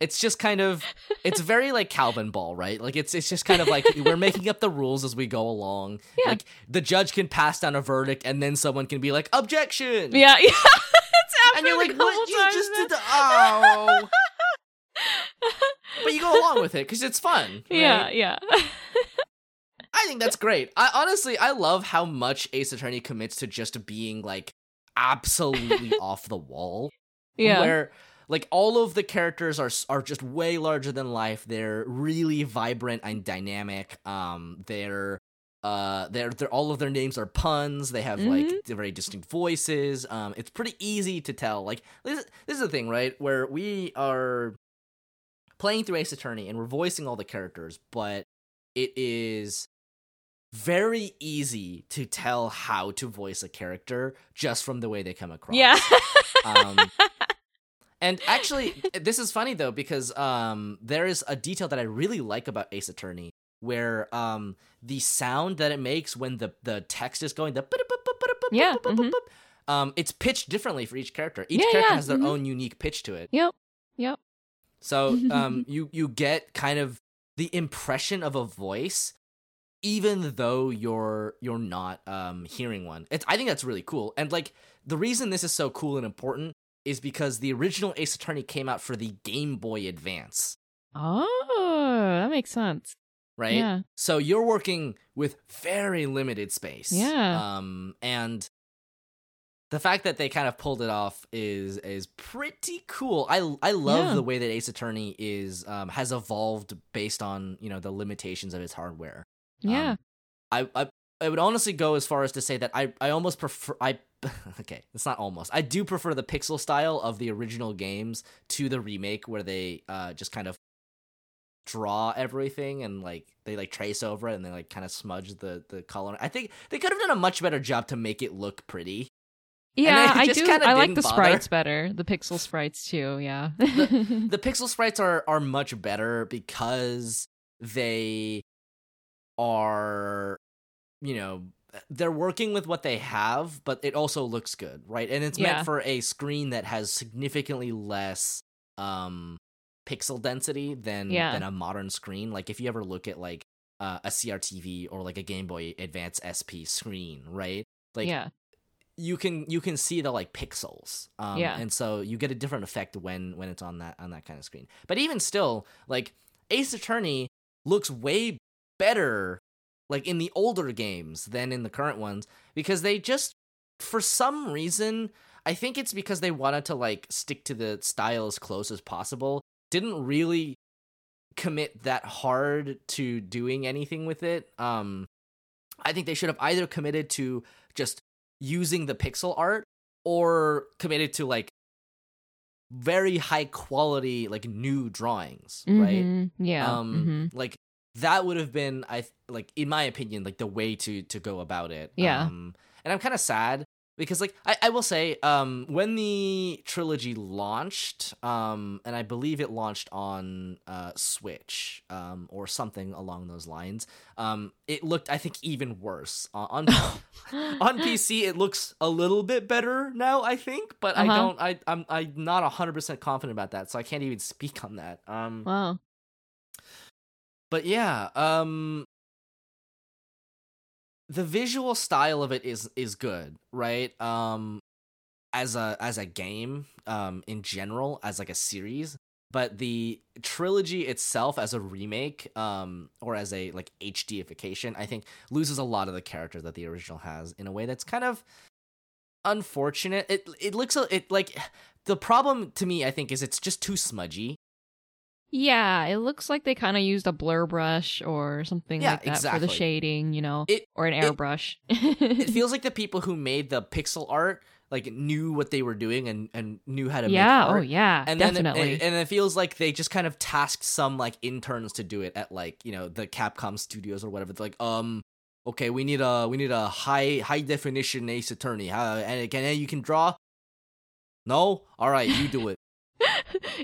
it's just kind of it's very like Calvinball, right? Like it's it's just kind of like we're making up the rules as we go along. Yeah. Like the judge can pass down a verdict and then someone can be like objection. yeah. Yeah. it's And you're like, what? You just now. did the oh. but you go along with it because it's fun. Yeah. Yeah. I think that's great. I honestly, I love how much Ace Attorney commits to just being like absolutely off the wall. yeah. where like all of the characters are are just way larger than life. They're really vibrant and dynamic. Um, they're uh, they're, they're all of their names are puns. They have like Mhm. they're very distinct voices. Um, it's pretty easy to tell. Like this, this is the thing, right? Where we are playing through Ace Attorney and we're voicing all the characters, but it is very easy to tell how to voice a character just from the way they come across yeah. um, and actually, this is funny though because um, there is a detail that I really like about Ace Attorney, where um, the sound that it makes when the the text is going the Yeah, mhm. um, it's pitched differently for each character. Each Yeah, character yeah, has their mhm. own unique pitch to it. Yep. Yep. So um, you you get kind of the impression of a voice, even though you're you're not um, hearing one. It's I think that's really cool. And like the reason this is so cool and important is because the original Ace Attorney came out for the Game Boy Advance, Oh, that makes sense. right? Yeah. So you're working with very limited space. Yeah. Um, and the fact that they kind of pulled it off is is pretty cool. I I love Yeah. the way that Ace Attorney is um has evolved based on you know the limitations of its hardware. Yeah. Um, I, I I would honestly go as far as to say that I I almost prefer I okay it's not almost I do prefer the pixel style of the original games to the remake where they uh just kind of draw everything and like they like trace over it and they like kind of smudge the the color. I think they could have done a much better job to make it look pretty. yeah, I do. I like the bother. sprites better. The pixel sprites too. Yeah. the pixel sprites are are much better because they are you know they're working with what they have but it also looks good right and it's Yeah. meant for a screen that has significantly less um pixel density than Yeah. than a modern screen like if you ever look at like uh, a CRTV or like a Game Boy Advance SP screen right like yeah. you can you can see the like pixels um Yeah. and so you get a different effect when when it's on that on that kind of screen but even still like ace attorney looks way better like in the older games than in the current ones because they just for some reason i think it's because they wanted to like stick to the style as close as possible didn't really commit that hard to doing anything with it um i think they should have either committed to just using the pixel art or committed to like very high quality like new drawings right Mhm, Yeah. um mhm. like that would have been i like in my opinion like the way to to go about it Yeah. um and i'm kind of sad because like I, I will say um when the trilogy launched um and i believe it launched on uh switch um or something along those lines um it looked i think even worse uh, on on PC it looks a little bit better now I think but I Uh-huh. don't I I'm I'm not 100% confident about that so I can't even speak on that um Wow. But yeah um the visual style of it is is good right? Um as a as a game um in general as like a series but the trilogy itself as a remake um or as a like HDification I think loses a lot of the character that the original has in a way that's kind of unfortunate. It it looks it like the problem to me I think is it's just too smudgy Yeah, it looks like they kind of used a blur brush or something Yeah, like that for the shading, you know, It- or an airbrush. it feels like the people who made the pixel art like knew what they were doing and and knew how to yeah. make art Oh, yeah. and then definitely. it, and it feels like they just kind of tasked some like interns to do it at like you know the Capcom studios or whatever. It's like um okay we need a we need a high high definition Ace Attorney. How and can and you can draw? No, all right, you do it.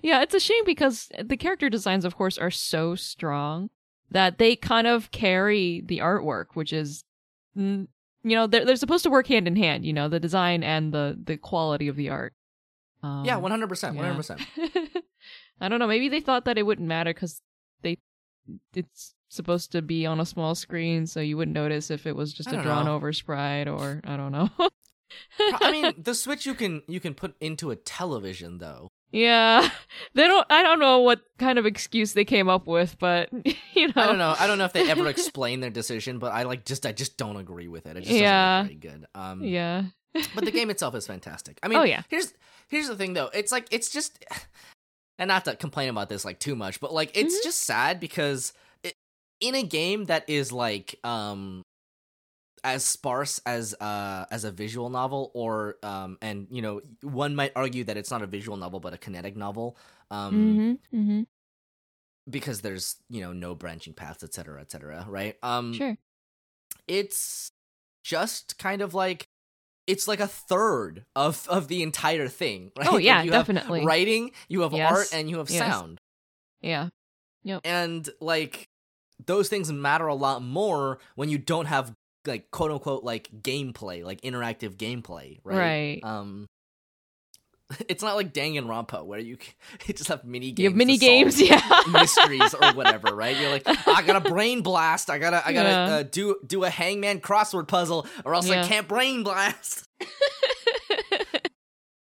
Yeah, it's a shame because the character designs, of course, are so strong that they kind of carry the artwork, which is, you know, they're they're supposed to work hand in hand. You know, the design and the the quality of the art. Um, yeah, one hundred percent, yeah. hundred percent. I don't know. Maybe they thought that it wouldn't matter because they it's supposed to be on a small screen, so you wouldn't notice if it was just a drawn know. over sprite or I don't know. I mean, the Switch you can you can put into a television though. Yeah, they don't. I don't know what kind of excuse they came up with, but you know, I don't know. I don't know if they ever explain their decision, but I like just I just don't agree with it. It just Yeah. doesn't look very good. Um, Yeah. but the game itself is fantastic. I mean, Oh, yeah. Here's here's the thing though. It's like it's just, and not to complain about this like too much, but like it's Mhm. just sad because it, in a game that is like um as sparse as uh as a visual novel or um and you know one might argue that it's not a visual novel but a kinetic novel um mm-hmm. Mm-hmm. because there's you know no branching paths etc cetera, etc cetera, right um Sure. it's just kind of like it's like a third of of the entire thing right Oh Like, yeah, you have definitely. writing you have Yes, art and you have yes. sound Yeah. Yep. And like those things matter a lot more when you don't have like quote unquote like gameplay, like interactive gameplay, right? Right. Um, it's not like Danganronpa where you, you just have mini games. you have mini games, yeah. mysteries or whatever, right? You're like, I got a brain blast. I gotta, I gotta Yeah. uh, do do a hangman crossword puzzle, or else I can't brain blast.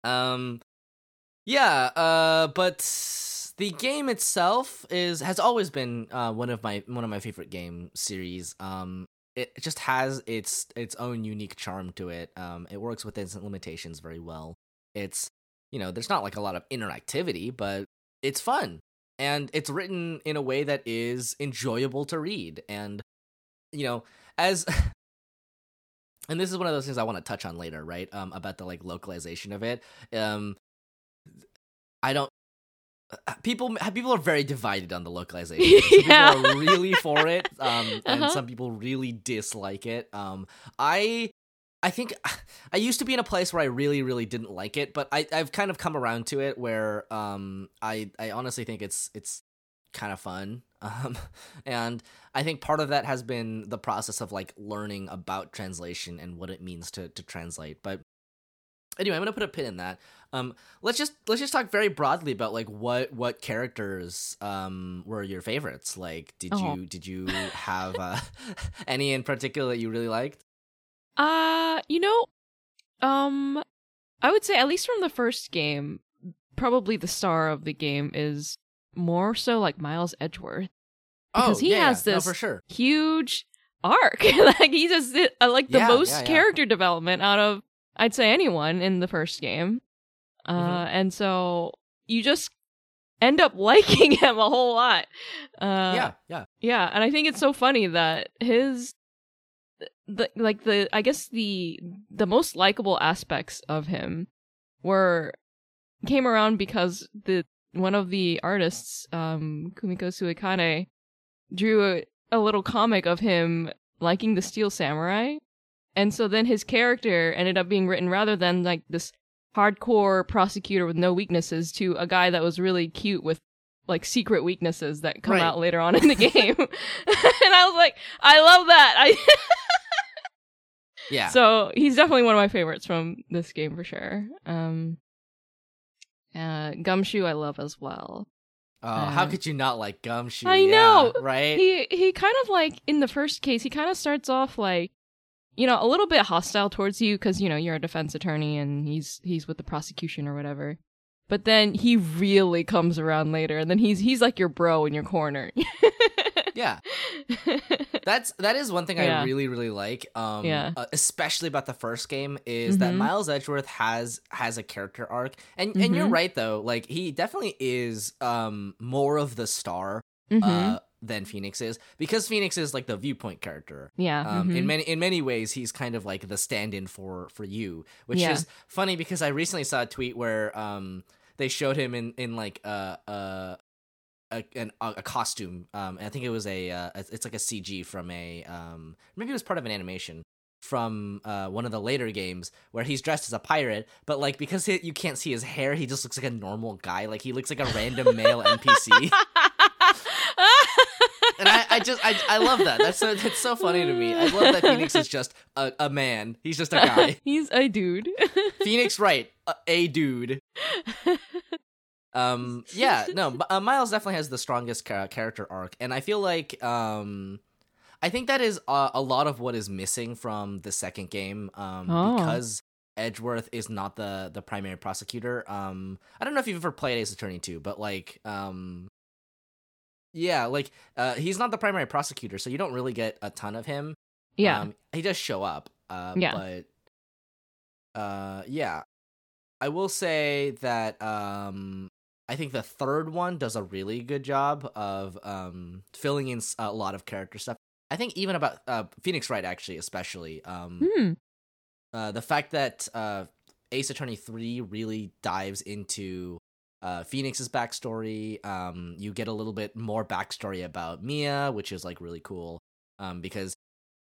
Um, yeah. Uh, but the game itself is has always been uh one of my one of my favorite game series. Um, it just has its its own unique charm to it. Um, it works within its limitations very well. It's you know, there's not like a lot of interactivity, but it's fun and it's written in a way that is enjoyable to read and you know as and this is one of those things i want to touch on later right um about the like localization of it um i don't people people are very divided on the localization some Yeah. people are really for it um and Uh-huh. some people really dislike it um i I think I used to be in a place where I really, really didn't like it, but I, I've kind of come around to it where um I I honestly think it's it's kind of fun. Um and I think part of that has been the process of like learning about translation and what it means to to translate. But anyway, I'm gonna put a pin in that. Um let's just let's just talk very broadly about like what what characters um were your favorites. Like did Oh. you did you have uh, any in particular that you really liked? Uh, you know, um, I would say at least from the first game, probably the star of the game is more so like Miles Edgeworth. Because he yeah, has. No, this for sure. Huge arc, like he just uh, like the Yeah, most yeah. character development out of I'd say anyone in the first game. Uh, Mhm. and so you just end up liking him a whole lot. Uh, yeah, yeah. yeah, and I think it's so funny that his the like the I guess the the most likable aspects of him were came around because the one of the artists, um, Kumiko Suekane, drew a, a little comic of him liking the Steel Samurai, and so then his character ended up being written rather than like this hardcore prosecutor with no weaknesses to a guy that was really cute with like secret weaknesses that come Right. out later on in the game. and I was like, I love that. I Yeah. so he's definitely one of my favorites from this game for sure. Um, uh, Gumshoe I love as well. Oh, how Uh, could you not like Gumshoe? I Yeah, know. right? He he kind of like in the first case he kind of starts off like you know a little bit hostile towards you because you know you're a defense attorney and he's he's with the prosecution or whatever. But then he really comes around later, and then he's he's like your bro in your corner. yeah. That's that is one thing I really really like. Um, Yeah. uh, especially about the first game is that Mhm. Miles Edgeworth has has a character arc, and and you're Mhm. right though. Like he definitely is um more of the star Mhm. uh than Phoenix is because Phoenix is like the viewpoint character. yeah. Um, in mhm. many in many ways, he's kind of like the stand-in for for you, which Yeah. is funny because I recently saw a tweet where um they showed him in in like uh uh a an, a, a costume. Um, and I think it was a uh, it's like a CG from a um maybe it was part of an animation from uh one of the later games where he's dressed as a pirate, but like because he, you can't see his hair, he just looks like a normal guy. Like he looks like a random male NPC. I, just I, I love that. That's so that's so funny to me. I love that Phoenix is just a, a man. He's just a guy. He's a dude. Phoenix, right? A, a dude. Um, yeah, no, uh, Miles definitely has the strongest cha- character arc, and I feel like um, I think that is uh, a lot of what is missing from the second game. Um, Oh. because Edgeworth is not the the primary prosecutor. Um, I don't know if you've ever played Ace Attorney 2, but like, um, yeah, like, uh, he's not the primary prosecutor, so you don't really get a ton of him. yeah. Um, he does show up. Uh, Yeah. But uh, yeah, I will say that um, I think the third one does a really good job of um, filling in a lot of character stuff. I think even about uh, Phoenix Wright actually, especially um, Hmm. uh, the fact that uh, Ace Attorney three really dives into uh, Phoenix's backstory. Um, you get a little bit more backstory about Mia, which is like really cool. Um, because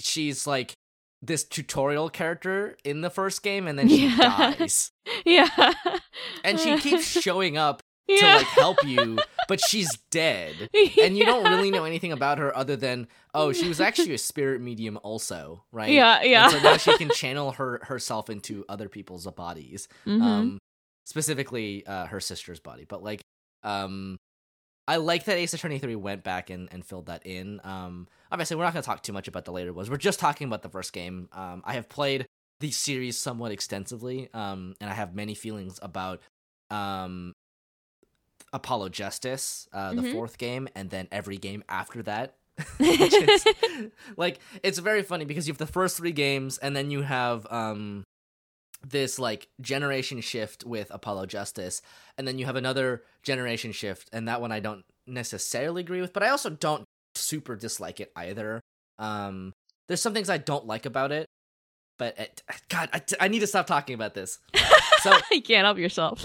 she's like this tutorial character in the first game, and then she Yeah. dies, Yeah. and she keeps showing up to Yeah. like help you, but she's dead. And you don't really know anything about her other than oh, she was actually a spirit medium also, right? Yeah, yeah. And so now she can channel her herself into other people's bodies. Mhm. Um specifically uh her sister's body. But like um I like that Ace Attorney 3 went back and, and filled that in. Um obviously we're not gonna talk too much about the later ones. We're just talking about the first game. Um I have played the series somewhat extensively, um, and I have many feelings about um Apollo Justice, uh, the Mhm. fourth game, and then every game after that. Like it's very funny because you have the first three games, and then you have um this like generation shift with Apollo Justice, and then you have another generation shift, and that one I don't necessarily agree with, but I also don't super dislike it either. Um, there's some things I don't like about it, but it, God, I, I need to stop talking about this. So you can't help yourself.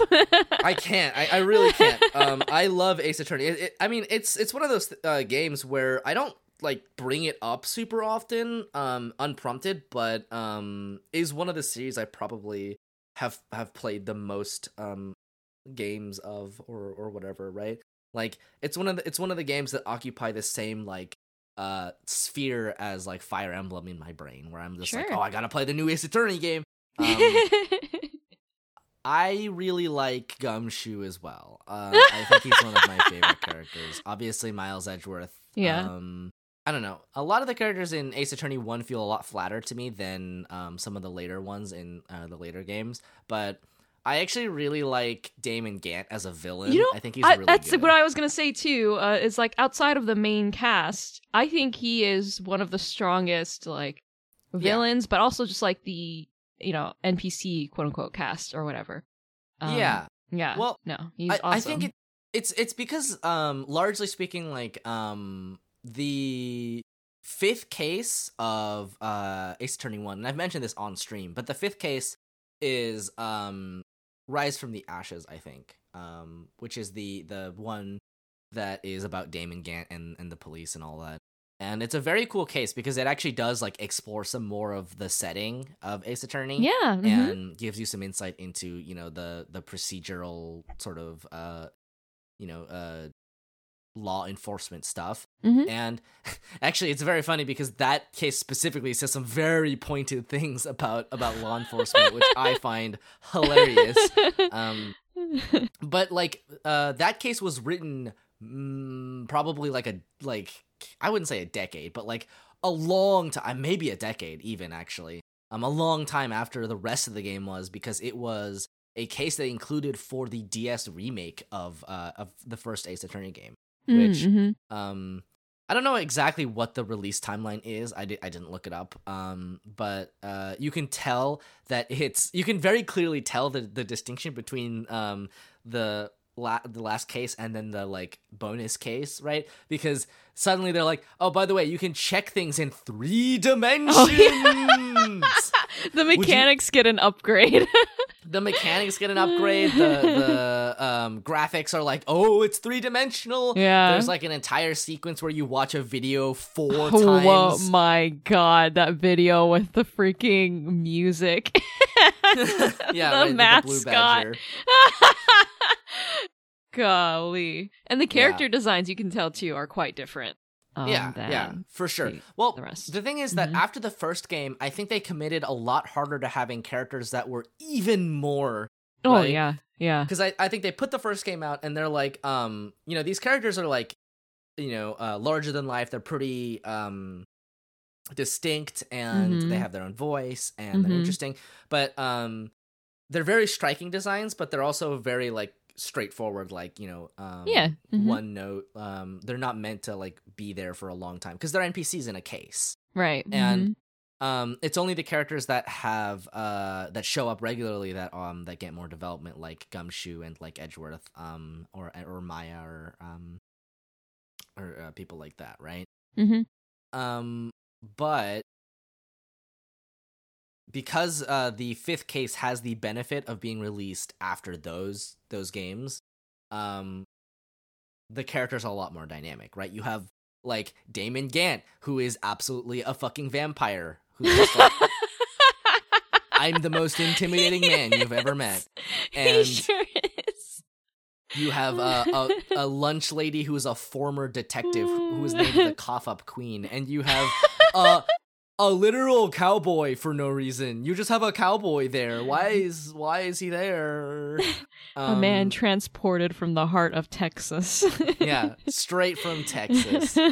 I can't. I, I really can't. Um, I love Ace Attorney. It, it, I mean, it's it's one of those uh, games where I don't like bring it up super often, um, unprompted, but um, is one of the series I probably have have played the most um games of or or whatever. Right? Like it's one of the it's one of the games that occupy the same like uh sphere as like Fire Emblem in my brain, where I'm just like, oh, I gotta play the new Ace Attorney game. Um, I really like Gumshoe as well. Uh, I think he's one of my favorite characters. Obviously, Miles Edgeworth. Yeah. Um, I don't know. A lot of the characters in Ace Attorney One feel a lot flatter to me than um, some of the later ones in uh, the later games. But I actually really like Damon Gant as a villain. You know, I think he's I, really that's good. what I was gonna say too. Uh, is like outside of the main cast, I think he is one of the strongest like villains, but also just like the you know NPC quote unquote cast or whatever. Um, yeah. yeah. Well, no, he's I, awesome. I think it, it's it's because um largely speaking like um the fifth case of uh Ace Attorney 1 and I've mentioned this on stream but the fifth case is um Rise from the Ashes I think um which is the the one that is about Damon Gant and and the police and all that and it's a very cool case because it actually does like explore some more of the setting of Ace Attorney yeah. mhm. and gives you some insight into you know the the procedural sort of uh you know uh law enforcement stuff. Mhm. and actually it's very funny because that case specifically says some very pointed things about about law enforcement which i find hilarious. Um but like uh that case was written mm, probably like a like i wouldn't say a decade but like a long time maybe a decade even actually. Um a long time after the rest of the game was because it was a case they included for the ds remake of uh of the first ace attorney game which- Mhm. um I don't know exactly what the release timeline is. I, di- I didn't look it up. Um, but uh, you can tell that it's you can very clearly tell the, the distinction between um the la- the last case and then the like bonus case, right? Because suddenly they're like, oh, by the way, you can check things in three dimensions. Oh, the you- mechanics get an upgrade. the mechanics get an upgrade. The the um, graphics are like, oh, it's three dimensional. Yeah. There's like an entire sequence where you watch a video four Oh times. Oh my god, that video with the freaking music. yeah, the right, mascot. the blue badger. Golly. And the character designs you can tell too are quite different. Um, yeah, yeah, for sure. the- well, the rest. the thing is that Mhm. after the first game, I think they committed a lot harder to having characters that were even more Oh right? yeah, yeah. because I, I think they put the first game out and they're like um you know these characters are like you know uh, larger than life they're pretty um distinct and they Mhm. have their own voice and they're Mhm. interesting but um they're very striking designs but they're also very like straightforward like you know um Yeah, mhm. one note um they're not meant to like be there for a long time because they're npcs in a case Right. and mhm. um it's only the characters that have uh that show up regularly that um that get more development like gumshoe and like edgeworth um or or maya or um or uh, people like that right mm-hmm. um but because uh the fifth case has the benefit of being released after those those games um the characters are a lot more dynamic right? You have like damon gant who is absolutely a fucking vampire who's like i'm the most intimidating man you've ever met. he and- sure is. You have uh, a a lunch lady who is a former detective who was named the cough up queen, and you have uh, a literal cowboy for no reason. You just have a cowboy there. Why is why is he there? a man Um, transported from the heart of Texas. yeah, straight from Texas. you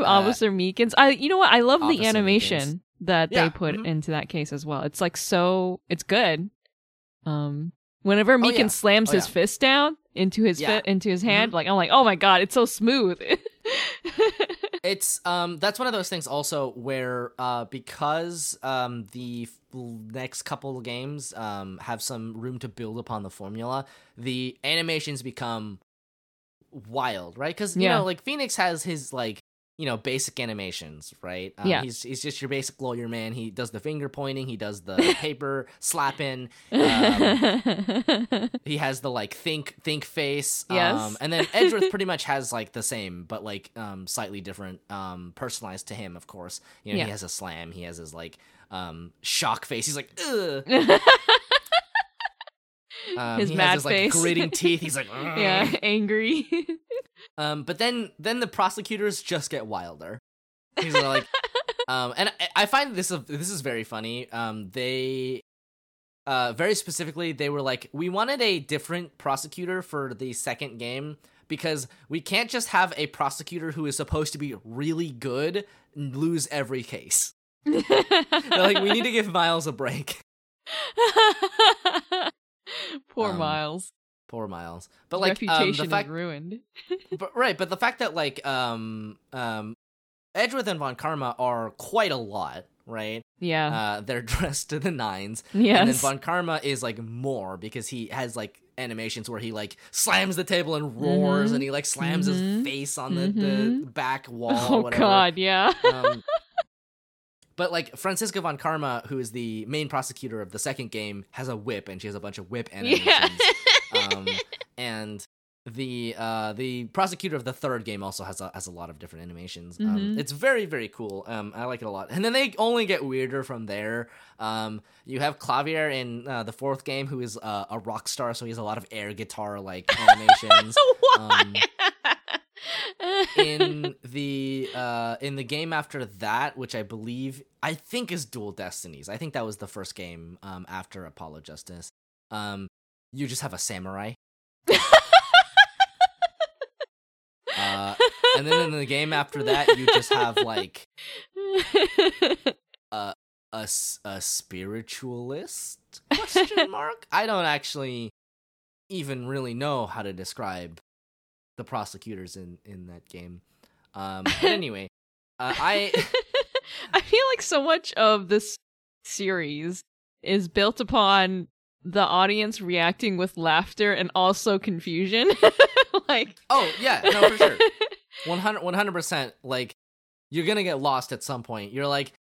have Uh, Officer Meekins. I, you know what? I love Officer the animation Meekins. that Yeah, they put mhm. into that case as well. It's like so. It's good. Um, whenever Meekins Oh, yeah. slams Oh, his yeah. fist down into his. Mm-hmm. fi- into his hand, like I'm like, oh my god, it's so smooth. It's um that's one of those things also where uh because um the f- next couple of games um have some room to build upon the formula, the animations become wild, right? Cuz you Yeah. know like Phoenix has his like you know basic animations, right? Um, Yeah. he's he's just your basic lawyer man. He does the finger pointing, he does the paper slapping, um, he has the like think think face Yes. um and then edgeworth pretty much has like the same but like um slightly different um personalized to him of course you know Yeah. he has a slam he has his like um shock face he's like Ugh. Um, His he mad his like face. gritting teeth. He's like yeah, angry. um but then then the prosecutors just get wilder. He's like um and I, I find this this is very funny. Um they uh very specifically they were like we wanted a different prosecutor for the second game because we can't just have a prosecutor who is supposed to be really good and lose every case. They're like we need to give miles a break Poor Um, Miles. poor miles but like um, Reputation the fact is ruined. but right but the fact that like um um edgeworth and von karma are quite a lot right Yeah. uh they're dressed to the nines yes. And then Von Karma is like more because he has like animations where he like slams the table and roars Mhm. and he like slams his Mhm. face on the, the Mhm. back wall. oh whatever. God, yeah. Um, but like Franziska Von Karma, who is the main prosecutor of the second game, has a whip and she has a bunch of whip animations. yeah. um, and the uh the prosecutor of the third game also has a, has a lot of different animations um Mhm. it's very very cool um i like it a lot and then they only get weirder from there um you have Klavier in uh, the fourth game who is uh, a rock star so he has a lot of air guitar like animations um, in the uh in the game after that which i believe i think is dual destinies. I think that was the first game um after apollo justice. Um you just have a samurai. Uh and then in the game after that you just have like a a spiritualist? Question mark? I don't actually even really know how to describe the prosecutors in in that game. Um but anyway uh, i I feel like so much of this series is built upon the audience reacting with laughter and also confusion. like oh yeah no for sure. 100 percent like you're gonna get lost at some point. You're like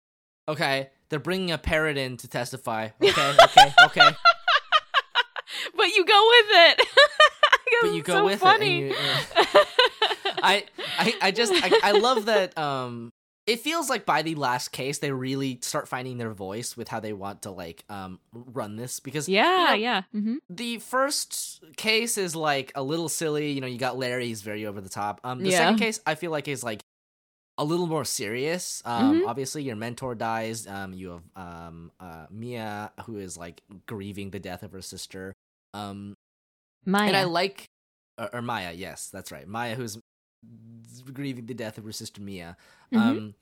okay they're bringing a parrot in to testify. Okay okay okay. But you go with it. But you go so with funny. it you, I, I I just I, I love that um it feels like by the last case they really start finding their voice with how they want to like um run this because yeah, you know, yeah. hmm the first case is like a little silly you know you got larry he's very over the top um the Yeah. second case i feel like is like a little more serious um Mhm. obviously your mentor dies um you have um uh mia who is like grieving the death of her sister um Maya. and i like or, or maya yes that's right maya who's grieving the death of her sister mia Mhm. um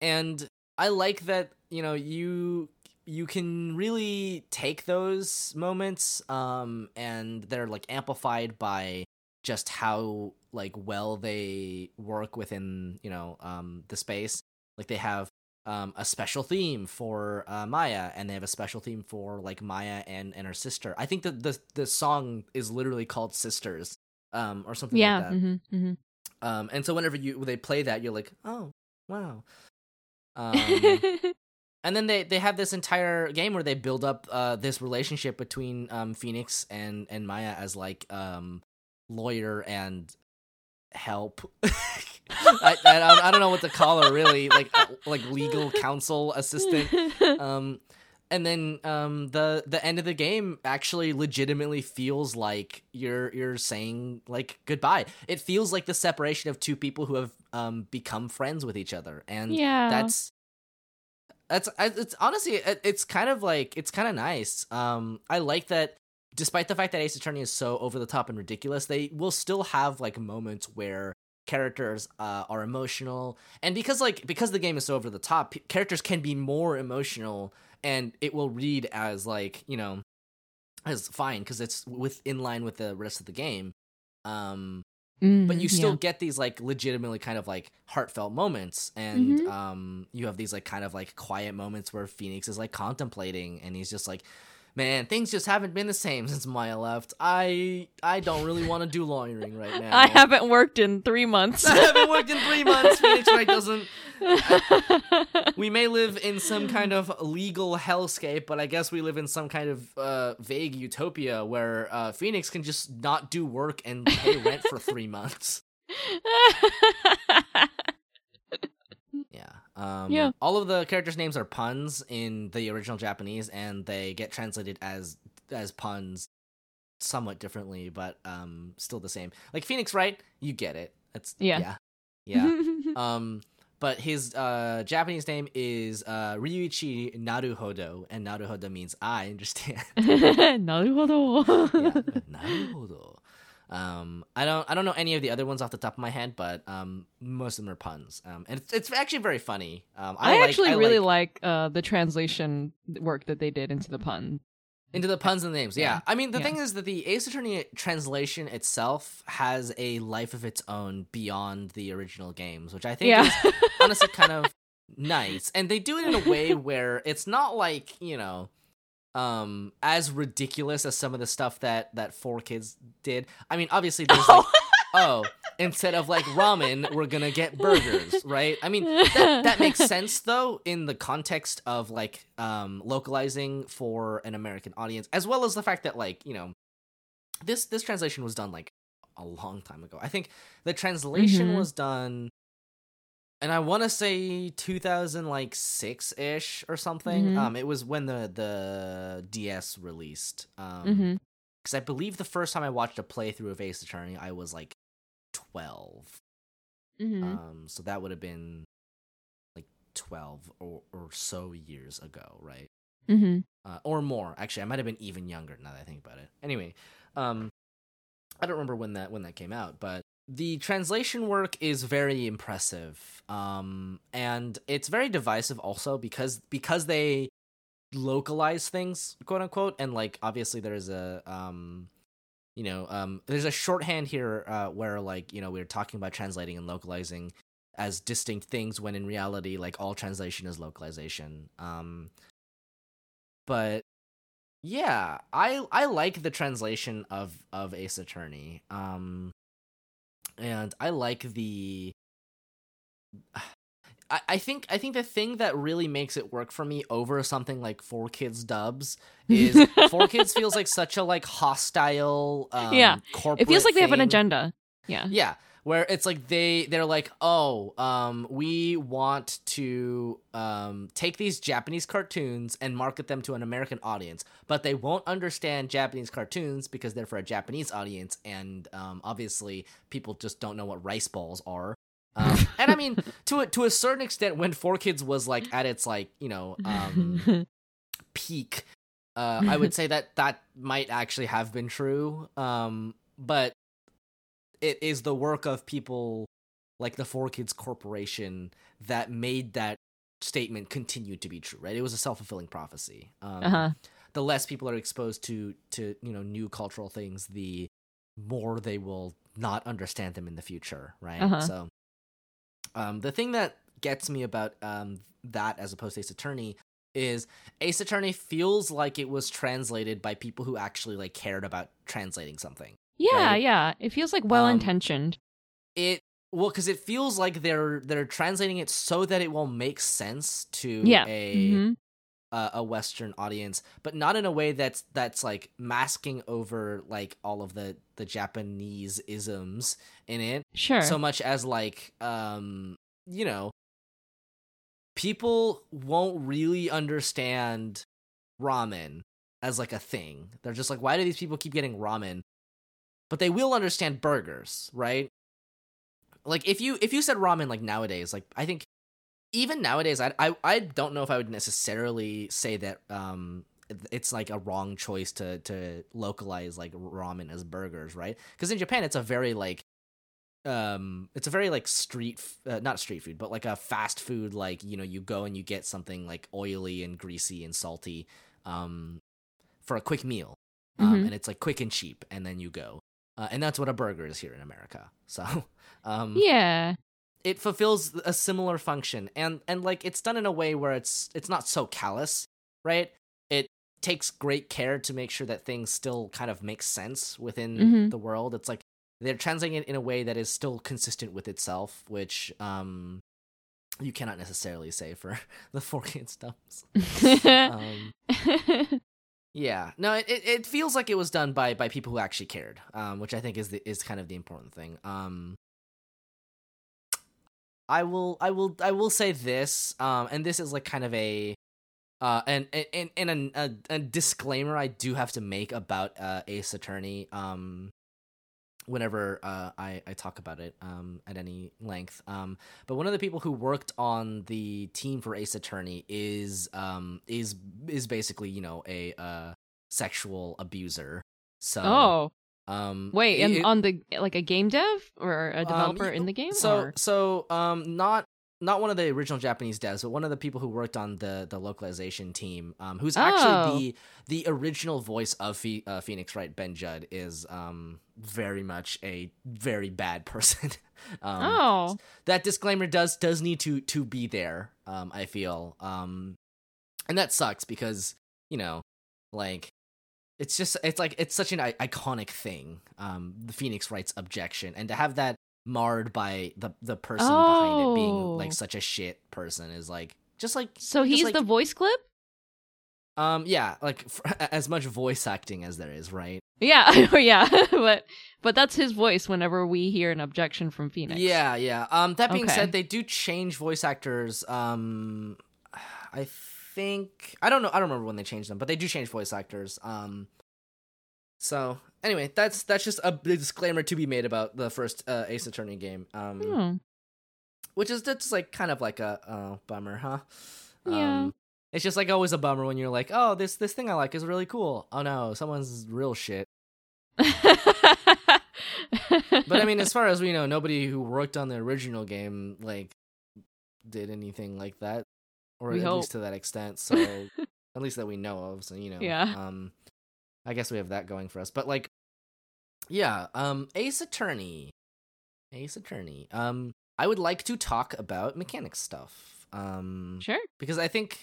and i like that you know you you can really take those moments um and they're like amplified by just how like well they work within you know um the space like they have um a special theme for uh, Maya and they have a special theme for like Maya and and her sister. I think that the the song is literally called Sisters um or something yeah. like that. hmm hmm Um, and so whenever you they play that, you're like, oh wow. Um, and then they they have this entire game where they build up uh this relationship between um Phoenix and and Maya as like um lawyer and help. I, I don't I don't know what to call her really like uh, like legal counsel assistant. Um, and then um the the end of the game actually legitimately feels like you're you're saying like goodbye it feels like the separation of two people who have um become friends with each other and Yeah. that's that's it's honestly it's kind of like it's kind of nice um i like that despite the fact that ace attorney is so over the top and ridiculous they will still have like moments where characters uh, are emotional and because like because the game is so over the top p- characters can be more emotional and it will read as like you know as fine because it's with in line with the rest of the game um but Mhm, you still yeah. get these like legitimately kind of like heartfelt moments and Mhm. um you have these like kind of like quiet moments where phoenix is like contemplating and he's just like man things just haven't been the same since maya left i i don't really want to do lawyering right now I haven't worked in three months. I haven't worked in three months phoenix wright doesn't we may live in some kind of legal hellscape, but I guess we live in some kind of uh, vague utopia where uh, Phoenix can just not do work and pay rent for three months. Yeah. Um, yeah. All of the characters' names are puns in the original Japanese, and they get translated as as puns somewhat differently, but um, still the same. Like Phoenix Wright, you get it. That's yeah, yeah. yeah. um, but his uh, Japanese name is uh, Ryuichi Naruhodo, and Naruhodo means I understand. naruhodo. yeah, naruhodo. Um, I don't, I don't know any of the other ones off the top of my head, but um, most of them are puns. Um, and it's, it's actually very funny. Um, I, I, like- actually I really like like uh, the translation work that they did into the pun. into the puns and the names. Yeah, Yeah, I mean the yeah. thing is that the Ace Attorney translation itself has a life of its own beyond the original games, which I think Yeah. is honestly kind of nice. And they do it in a way where it's not like you know um as ridiculous as some of the stuff that that 4Kids did. I mean obviously there's like oh instead of like ramen we're gonna get burgers right? I mean that, that makes sense though in the context of like um localizing for an american audience as well as the fact that like you know this this translation was done like a long time ago. I think the translation Mhm. was done and i want to say 2000 like 6ish or something Mhm. um it was when the the ds released um hmm because I believe the first time I watched a playthrough of Ace Attorney, I was like twelve. hmm Um, so that would have been like twelve or or so years ago, right? hmm Uh, or more. Actually, I might have been even younger now that I think about it. Anyway, um, I don't remember when that when that came out, but the translation work is very impressive. Um, and it's very divisive also because because they localize things, quote unquote, and like obviously there's a um you know, um there's a shorthand here uh where like, you know, we are talking about translating and localizing as distinct things when in reality like all translation is localization. Um but yeah, I I like the translation of of Ace Attorney. Um and I like the I, I think I think the thing that really makes it work for me over something like 4Kids dubs is 4Kids feels like such a like hostile um, Yeah. corporate It feels like they have an agenda. Yeah. Yeah, where it's like they they're like, "Oh, um we want to um take these Japanese cartoons and market them to an American audience, but they won't understand Japanese cartoons because they're for a Japanese audience and um obviously people just don't know what rice balls are." Um, and I mean, to a, to a certain extent, when 4Kids was like at its like you know um, peak, uh, I would say that that might actually have been true. Um, but it is the work of people like the 4Kids Corporation that made that statement continue to be true. Right? It was a self fulfilling prophecy. Um, uh-huh. The less people are exposed to to you know new cultural things, the more they will not understand them in the future. Right? Uh-huh. So, um, the thing that gets me about um that as opposed to Ace Attorney is Ace Attorney feels like it was translated by people who actually like cared about translating something. Yeah, Right? yeah. It feels like well Um, intentioned. It well because it feels like they're they're translating it so that it will make sense to yeah. a Mhm. uh, a Western audience, but not in a way that's that's like masking over like all of the the Japanese isms in it Sure. so much as like um you know people won't really understand ramen as like a thing. They're just like, why do these people keep getting ramen? But they will understand burgers, right? Like if you if you said ramen like nowadays, like I think even nowadays, I I I don't know if I would necessarily say that um it's like a wrong choice to to localize like ramen as burgers, right? Because in Japan, it's a very like um it's a very like street f- uh, not street food but like a fast food like you know you go and you get something like oily and greasy and salty um for a quick meal um Mhm. and it's like quick and cheap and then you go uh, and that's what a burger is here in america so um Yeah. it fulfills a similar function and and like it's done in a way where it's it's not so callous right it takes great care to make sure that things still kind of make sense within Mhm. the world it's like they're translating it in a way that is still consistent with itself which um you cannot necessarily say for the 4k stuffs um yeah. No it, it feels like it was done by by people who actually cared um which i think is the is kind of the important thing. Um i will i will i will say this um and this is like kind of a uh and and and a, a, a disclaimer i do have to make about uh ace attorney. Um whenever uh, I, I talk about it um, at any length. Um, but one of the people who worked on the team for Ace Attorney is um, is is basically you know a uh, sexual abuser. So oh, um, wait, it- and on the like a game dev or a um, developer y- in the game? So or? so um not not one of the original Japanese devs, but one of the people who worked on the the localization team, um, who's Oh. actually the the original voice of uh, Phoenix Wright, Ben Judd, is um very much a very bad person. um, oh, that disclaimer does does need to to be there. Um, I feel um, and that sucks because you know, like. It's just it's like it's such an I- iconic thing. Um, the Phoenix Wright's objection, and to have that marred by the the person behind it being Oh. like such a shit person is like just like so he's like- the voice clip? um yeah like as much voice acting as there is right Yeah, yeah, but but that's his voice whenever we hear an objection from Phoenix. yeah yeah um that being Okay. said they do change voice actors um i think i don't know i don't remember when they changed them but they do change voice actors um so anyway that's that's just a disclaimer to be made about the first uh, ace attorney game um Hmm. which is just like kind of like a oh bummer huh Yeah. um it's just like always a bummer when you're like oh this this thing i like is really cool oh no someone's real shit but i mean as far as we know nobody who worked on the original game like did anything like that or We at hope. least to that extent so at least that we know of so you know Yeah. um i guess we have that going for us but like yeah um ace attorney ace attorney um i would like to talk about mechanics stuff um sure. because i think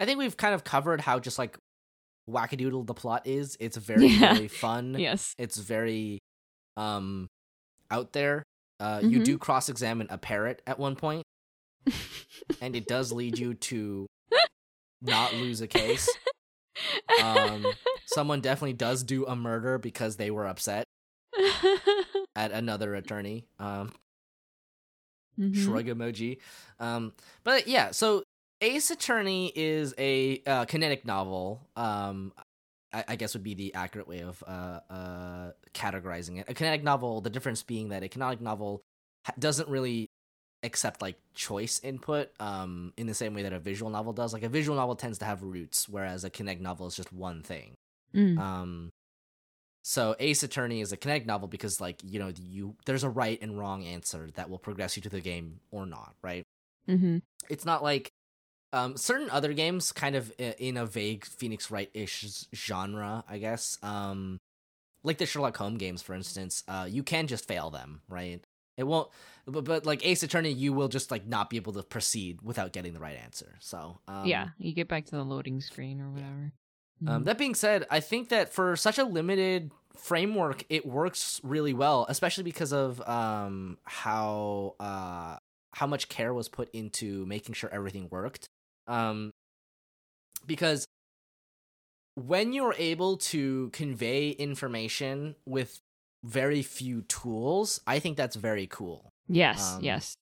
i think we've kind of covered how just like wackadoodle the plot is it's very Yeah. very fun Yes. it's very um out there uh you Mhm. do cross-examine a parrot at one point and it does lead you to not lose a case um someone definitely does do a murder because they were upset at another attorney um Mhm. shrug emoji. Um but yeah so ace attorney is a uh, kinetic novel. Um I, I guess would be the accurate way of uh uh categorizing it. A kinetic novel the difference being that a kinetic novel doesn't really accept like choice input um in the same way that a visual novel does. Like a visual novel tends to have routes whereas a kinetic novel is just one thing Mm. um so ace attorney is a kinetic novel because like you know you there's a right and wrong answer that will progress you to the game or not right Mhm. it's not like um certain other games kind of in a vague phoenix wright-ish genre i guess um like the sherlock holmes games for instance uh you can just fail them right it won't but, but like ace attorney you will just like not be able to proceed without getting the right answer so um, yeah, you get back to the loading screen or whatever. Um, Mhm. that being said, I think that for such a limited framework, it works really well, especially because of um, how uh, how much care was put into making sure everything worked. Um, because when you're able to convey information with very few tools, I think that's very cool yes, um, yes.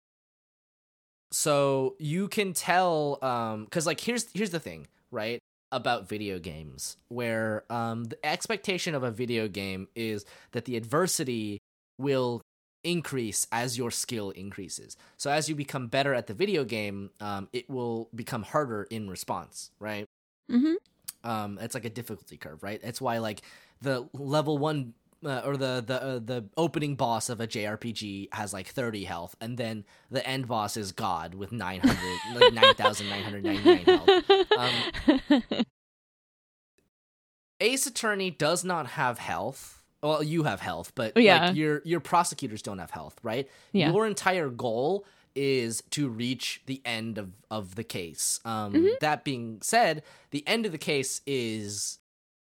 so you can tell um because like here's here's the thing right about video games where um, the expectation of a video game is that the adversity will increase as your skill increases. So as you become better at the video game, um, it will become harder in response, right? Mm-hmm. Um, it's like a difficulty curve, right? That's why like the level one uh, or the the uh, the opening boss of a JRPG has like 30 health, and then the end boss is God with 900 like 9,999 health. Um, Ace Attorney does not have health. Well, you have health, but Yeah. like your your prosecutors don't have health, right? Yeah. Your entire goal is to reach the end of of the case. Um, Mhm. That being said, the end of the case is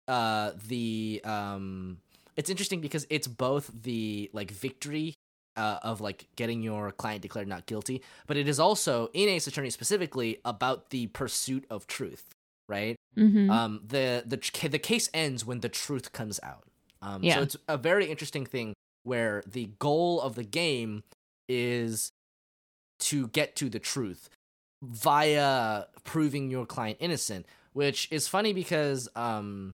uh the um it's interesting because it's both the like victory uh, of like getting your client declared not guilty, but it is also in Ace Attorney specifically about the pursuit of truth, right? mm-hmm. Um, the the the case ends when the truth comes out. Um, Yeah. So it's a very interesting thing where the goal of the game is to get to the truth via proving your client innocent, which is funny because um,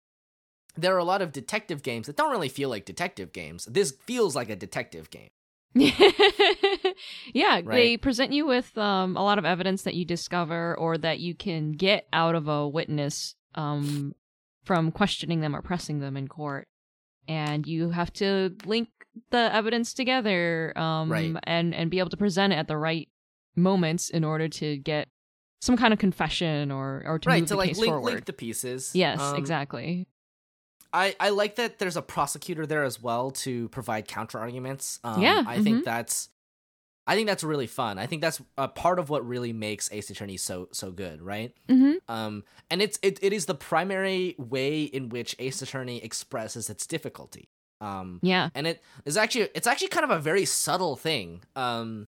there are a lot of detective games that don't really feel like detective games. This feels like a detective game. yeah, they present you with um, a lot of evidence that you discover or that you can get out of a witness um, from questioning them or pressing them in court. And you have to link the evidence together um, Right. and, and be able to present it at the right moments in order to get some kind of confession or, or to right move to the like case link, forward. link the pieces. yes, Um, exactly. I, I like that there's a prosecutor there as well to provide counter arguments. Um, Yeah, I think mhm. that's I think that's really fun. I think that's a part of what really makes Ace Attorney so so good, right? hmm Um, and it's it, it is the primary way in which Ace Attorney expresses its difficulty. Um, Yeah. and it is actually it's actually kind of a very subtle thing. Um,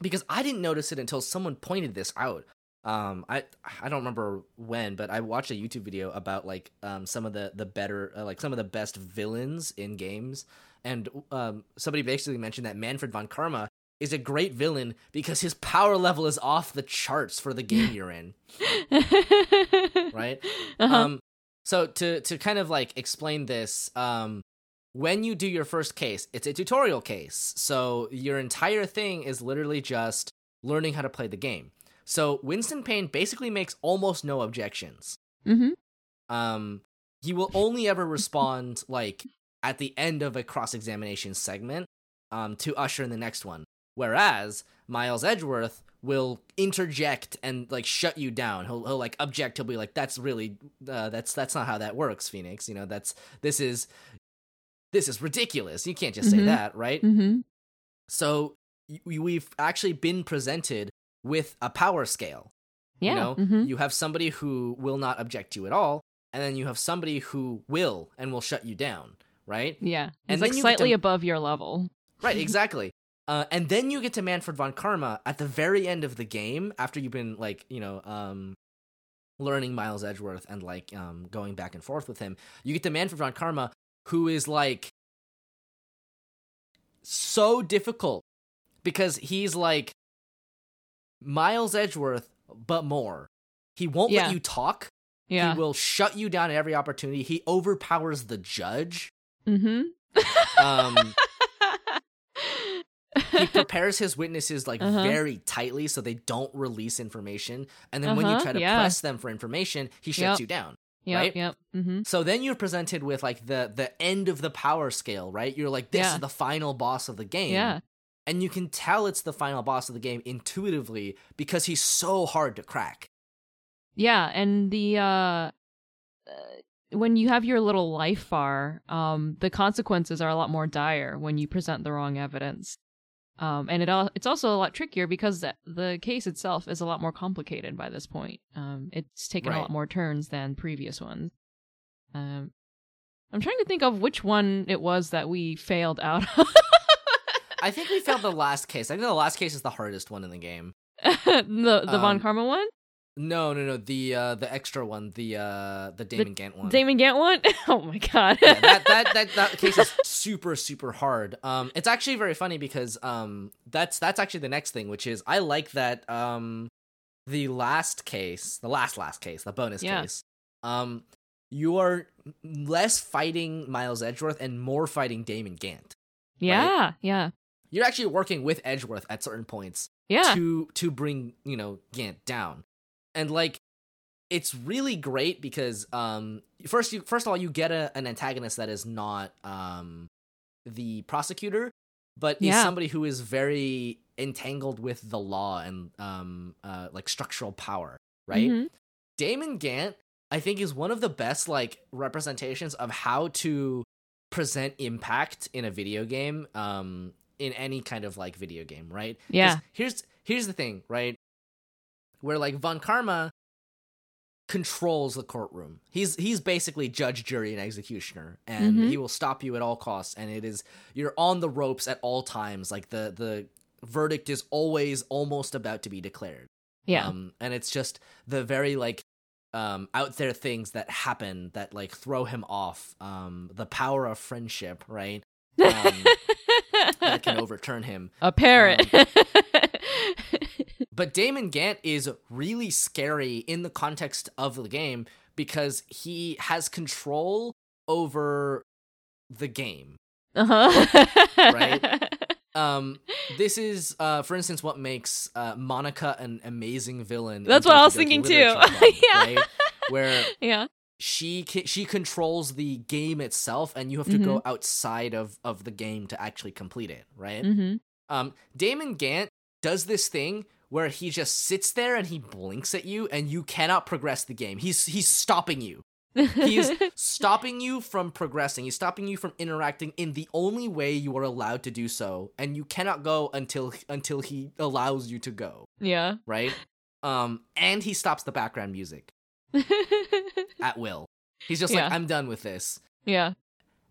because I didn't notice it until someone pointed this out. Um, I I don't remember when, but I watched a YouTube video about like um some of the the better uh, like some of the best villains in games, and um somebody basically mentioned that Manfred von Karma is a great villain because his power level is off the charts for the game you're in, right? Uh-huh. Um, so to to kind of like explain this, um, when you do your first case, it's a tutorial case. So your entire thing is literally just learning how to play the game. So Winston Payne basically makes almost no objections. hmm Um, he will only ever respond like at the end of a cross examination segment, um, to usher in the next one. Whereas Miles Edgeworth will interject and like shut you down. He'll he'll like object. He'll be like, "That's really uh, that's that's not how that works, Phoenix. You know, that's this is this is ridiculous. You can't just say Mhm. that, right?" hmm So y- we've actually been presented with a power scale. Yeah. You know, mhm. you have somebody who will not object to you at all, and then you have somebody who will and will shut you down, right? Yeah. And He's then like slightly to- above your level. Right, exactly. Uh, and then you get to Manfred von Karma at the very end of the game after you've been like, you know, um, learning Miles Edgeworth and like um, going back and forth with him. You get to Manfred von Karma, who is like so difficult because he's like Miles Edgeworth, but more. He won't Yeah. let you talk. Yeah. He will shut you down at every opportunity. He overpowers the judge. mm-hmm. Um, he prepares his witnesses like Uh-huh. very tightly so they don't release information. And then when you Uh-huh, try to yeah. press them for information, he shuts Yep. you down. yep. right? Yep. Mm-hmm. So then you're presented with like the the end of the power scale, right? You're like, this Yeah. is the final boss of the game. Yeah. And you can tell it's the final boss of the game intuitively because he's so hard to crack. Yeah. And the uh, uh, when you have your little life bar, um, the consequences are a lot more dire when you present the wrong evidence. Um, and it al- it's also a lot trickier because the, the case itself is a lot more complicated by this point. Um, it's taken a lot more turns than previous ones. Um, I'm trying to think of which one it was that we failed out of. I think we failed the last case. I think the last case is the hardest one in the game. the the Von Um, Karma one, No, no, no. The uh the extra one, the uh the Damon Gant one. Damon Gant one. oh my god. yeah, that, that that that case is super super hard. Um, it's actually very funny because um, that's that's actually the next thing, which is I like that um, the last case, the last last case, the bonus Yeah. case, um, you are less fighting Miles Edgeworth and more fighting Damon Gant. Yeah, yeah, You're actually working with Edgeworth at certain points yeah. to to bring you know Gant down, and like it's really great because um first you first of all you get a, an antagonist that is not um the prosecutor, but is somebody who is very entangled with the law and um uh like structural power, right? Mhm. Damon Gant, I think, is one of the best like representations of how to present impact in a video game, um, in any kind of like video game, right? Yeah. Here's here's the thing, right? Where like Von Karma controls the courtroom. He's he's basically judge, jury, and executioner, and Mhm. he will stop you at all costs. And it is you're on the ropes at all times. Like the the verdict is always almost about to be declared. Yeah. Um, and it's just the very like um out there things that happen that like throw him off. Um, the power of friendship, right? um, that can overturn him. a parrot. But Damon Gant is really scary in the context of the game because he has control over the game. uh-huh. Right? Um, this is, uh, for instance, what makes uh, Monika an amazing villain. That's what I was thinking too. Club, Yeah. right? Where yeah. She she controls the game itself, and you have to go outside of of the game to actually complete it, right? Mm-hmm. Um, Damon Gant does this thing where he just sits there and he blinks at you, and you cannot progress the game. He's he's stopping you. He is stopping you from progressing. He's stopping you from interacting in the only way you are allowed to do so, and you cannot go until until he allows you to go. yeah. Right? Um, and he stops the background music at will. He's just Yeah. like, I'm done with this. yeah.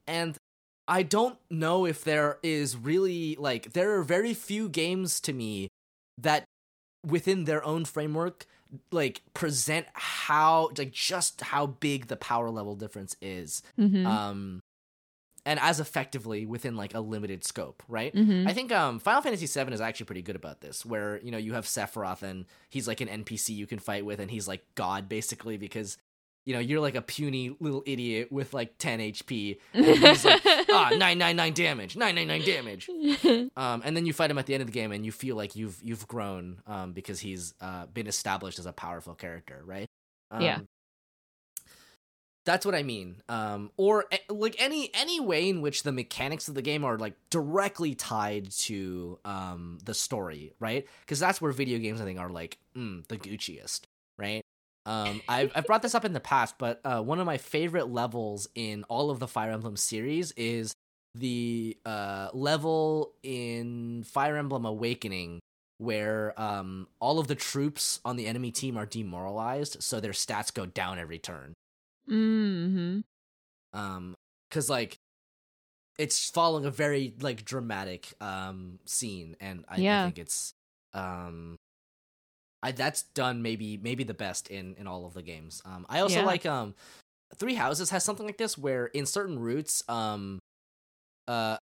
and I don't know if there is really like there are very few games to me that within their own framework like present how like just how big the power level difference is Mm-hmm. um and as effectively within like a limited scope right mm-hmm. I think um Final Fantasy VII is actually pretty good about this, where you know you have Sephiroth and he's like an NPC you can fight with, and he's like God basically because you know you're like a puny little idiot with like 10 HP, and he's like ah 999 damage, 999 damage. Um, and then you fight him at the end of the game, and you feel like you've you've grown um because he's uh been established as a powerful character, right? Um, Yeah. That's what I mean. Um, or eh, like any any way in which the mechanics of the game are like directly tied to um the story, right? Because that's where video games I think are like mm, the Gucciest, right? Um, I've I've brought this up in the past, but uh, one of my favorite levels in all of the Fire Emblem series is the uh level in Fire Emblem Awakening where um all of the troops on the enemy team are demoralized, so their stats go down every turn mm-hmm. um because like it's following a very like dramatic um scene and I, I think it's um i that's done maybe maybe the best in in all of the games um i also Yeah. like um three houses has something like this where in certain routes um uh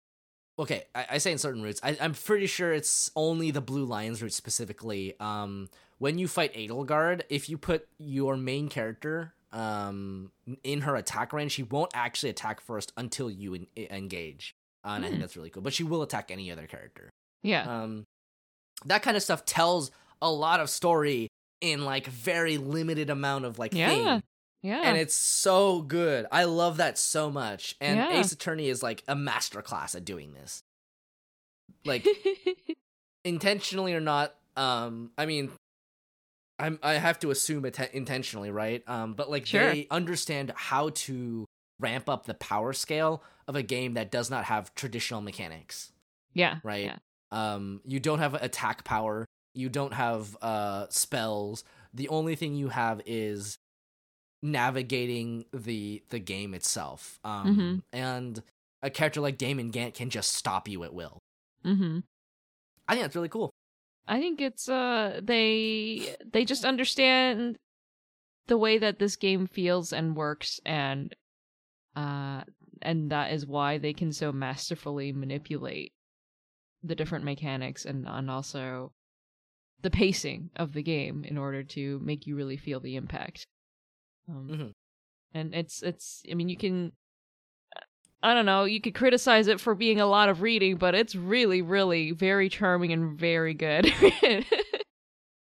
okay i, I say in certain routes I, i'm pretty sure it's only the blue lions route specifically um when you fight Edelgard, if you put your main character um in her attack range, she won't actually attack first until you en- engage. Uh, and I think that's really cool. But she will attack any other character. Yeah. Um, that kind of stuff tells a lot of story in like very limited amount of like Yeah. thing. yeah. And it's so good. I love that so much. And Yeah. Ace Attorney is like a masterclass at doing this. Like intentionally or not um i mean i'm i have to assume it intentionally right um but like Sure. they understand how to ramp up the power scale of a game that does not have traditional mechanics yeah. right Yeah. um you don't have attack power you don't have uh spells the only thing you have is navigating the the game itself um and a character like Damon Gant can just stop you at will Mm-hmm. i think that's really cool I think it's uh they they just understand the way that this game feels and works and uh and that is why they can so masterfully manipulate the different mechanics and and also the pacing of the game in order to make you really feel the impact. Um, Mhm. and it's it's. I mean, you can. I don't know. You could criticize it for being a lot of reading, but it's really, really very charming and very good.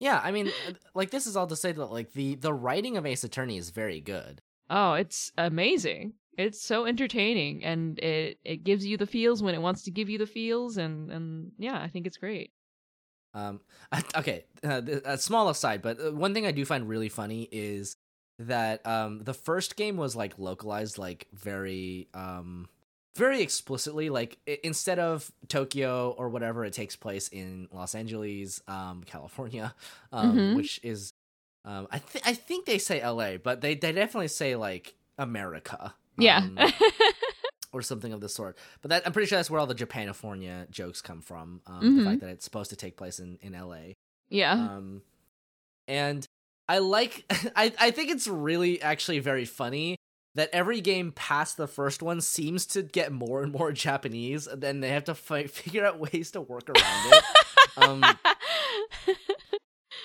Yeah, I mean, uh, like this is all to say that like the the writing of Ace Attorney is very good. oh, it's amazing. It's so entertaining, and it it gives you the feels when it wants to give you the feels, and and yeah, I think it's great. Um, okay, uh, a small aside, but uh, one thing I do find really funny is that um the first game was like localized like very um very explicitly like i- instead of Tokyo or whatever it takes place in Los Angeles, um California, um Mhm. which is um I think I think they say LA, but they they definitely say like America. Yeah. um, or something of the sort. But that I'm pretty sure that's where all the Japanifornia jokes come from. Um, The Mhm. fact that it's supposed to take place in in LA. yeah. Um, and I like I I think it's really actually very funny that every game past the first one seems to get more and more Japanese, and then they have to fi- figure out ways to work around it. um,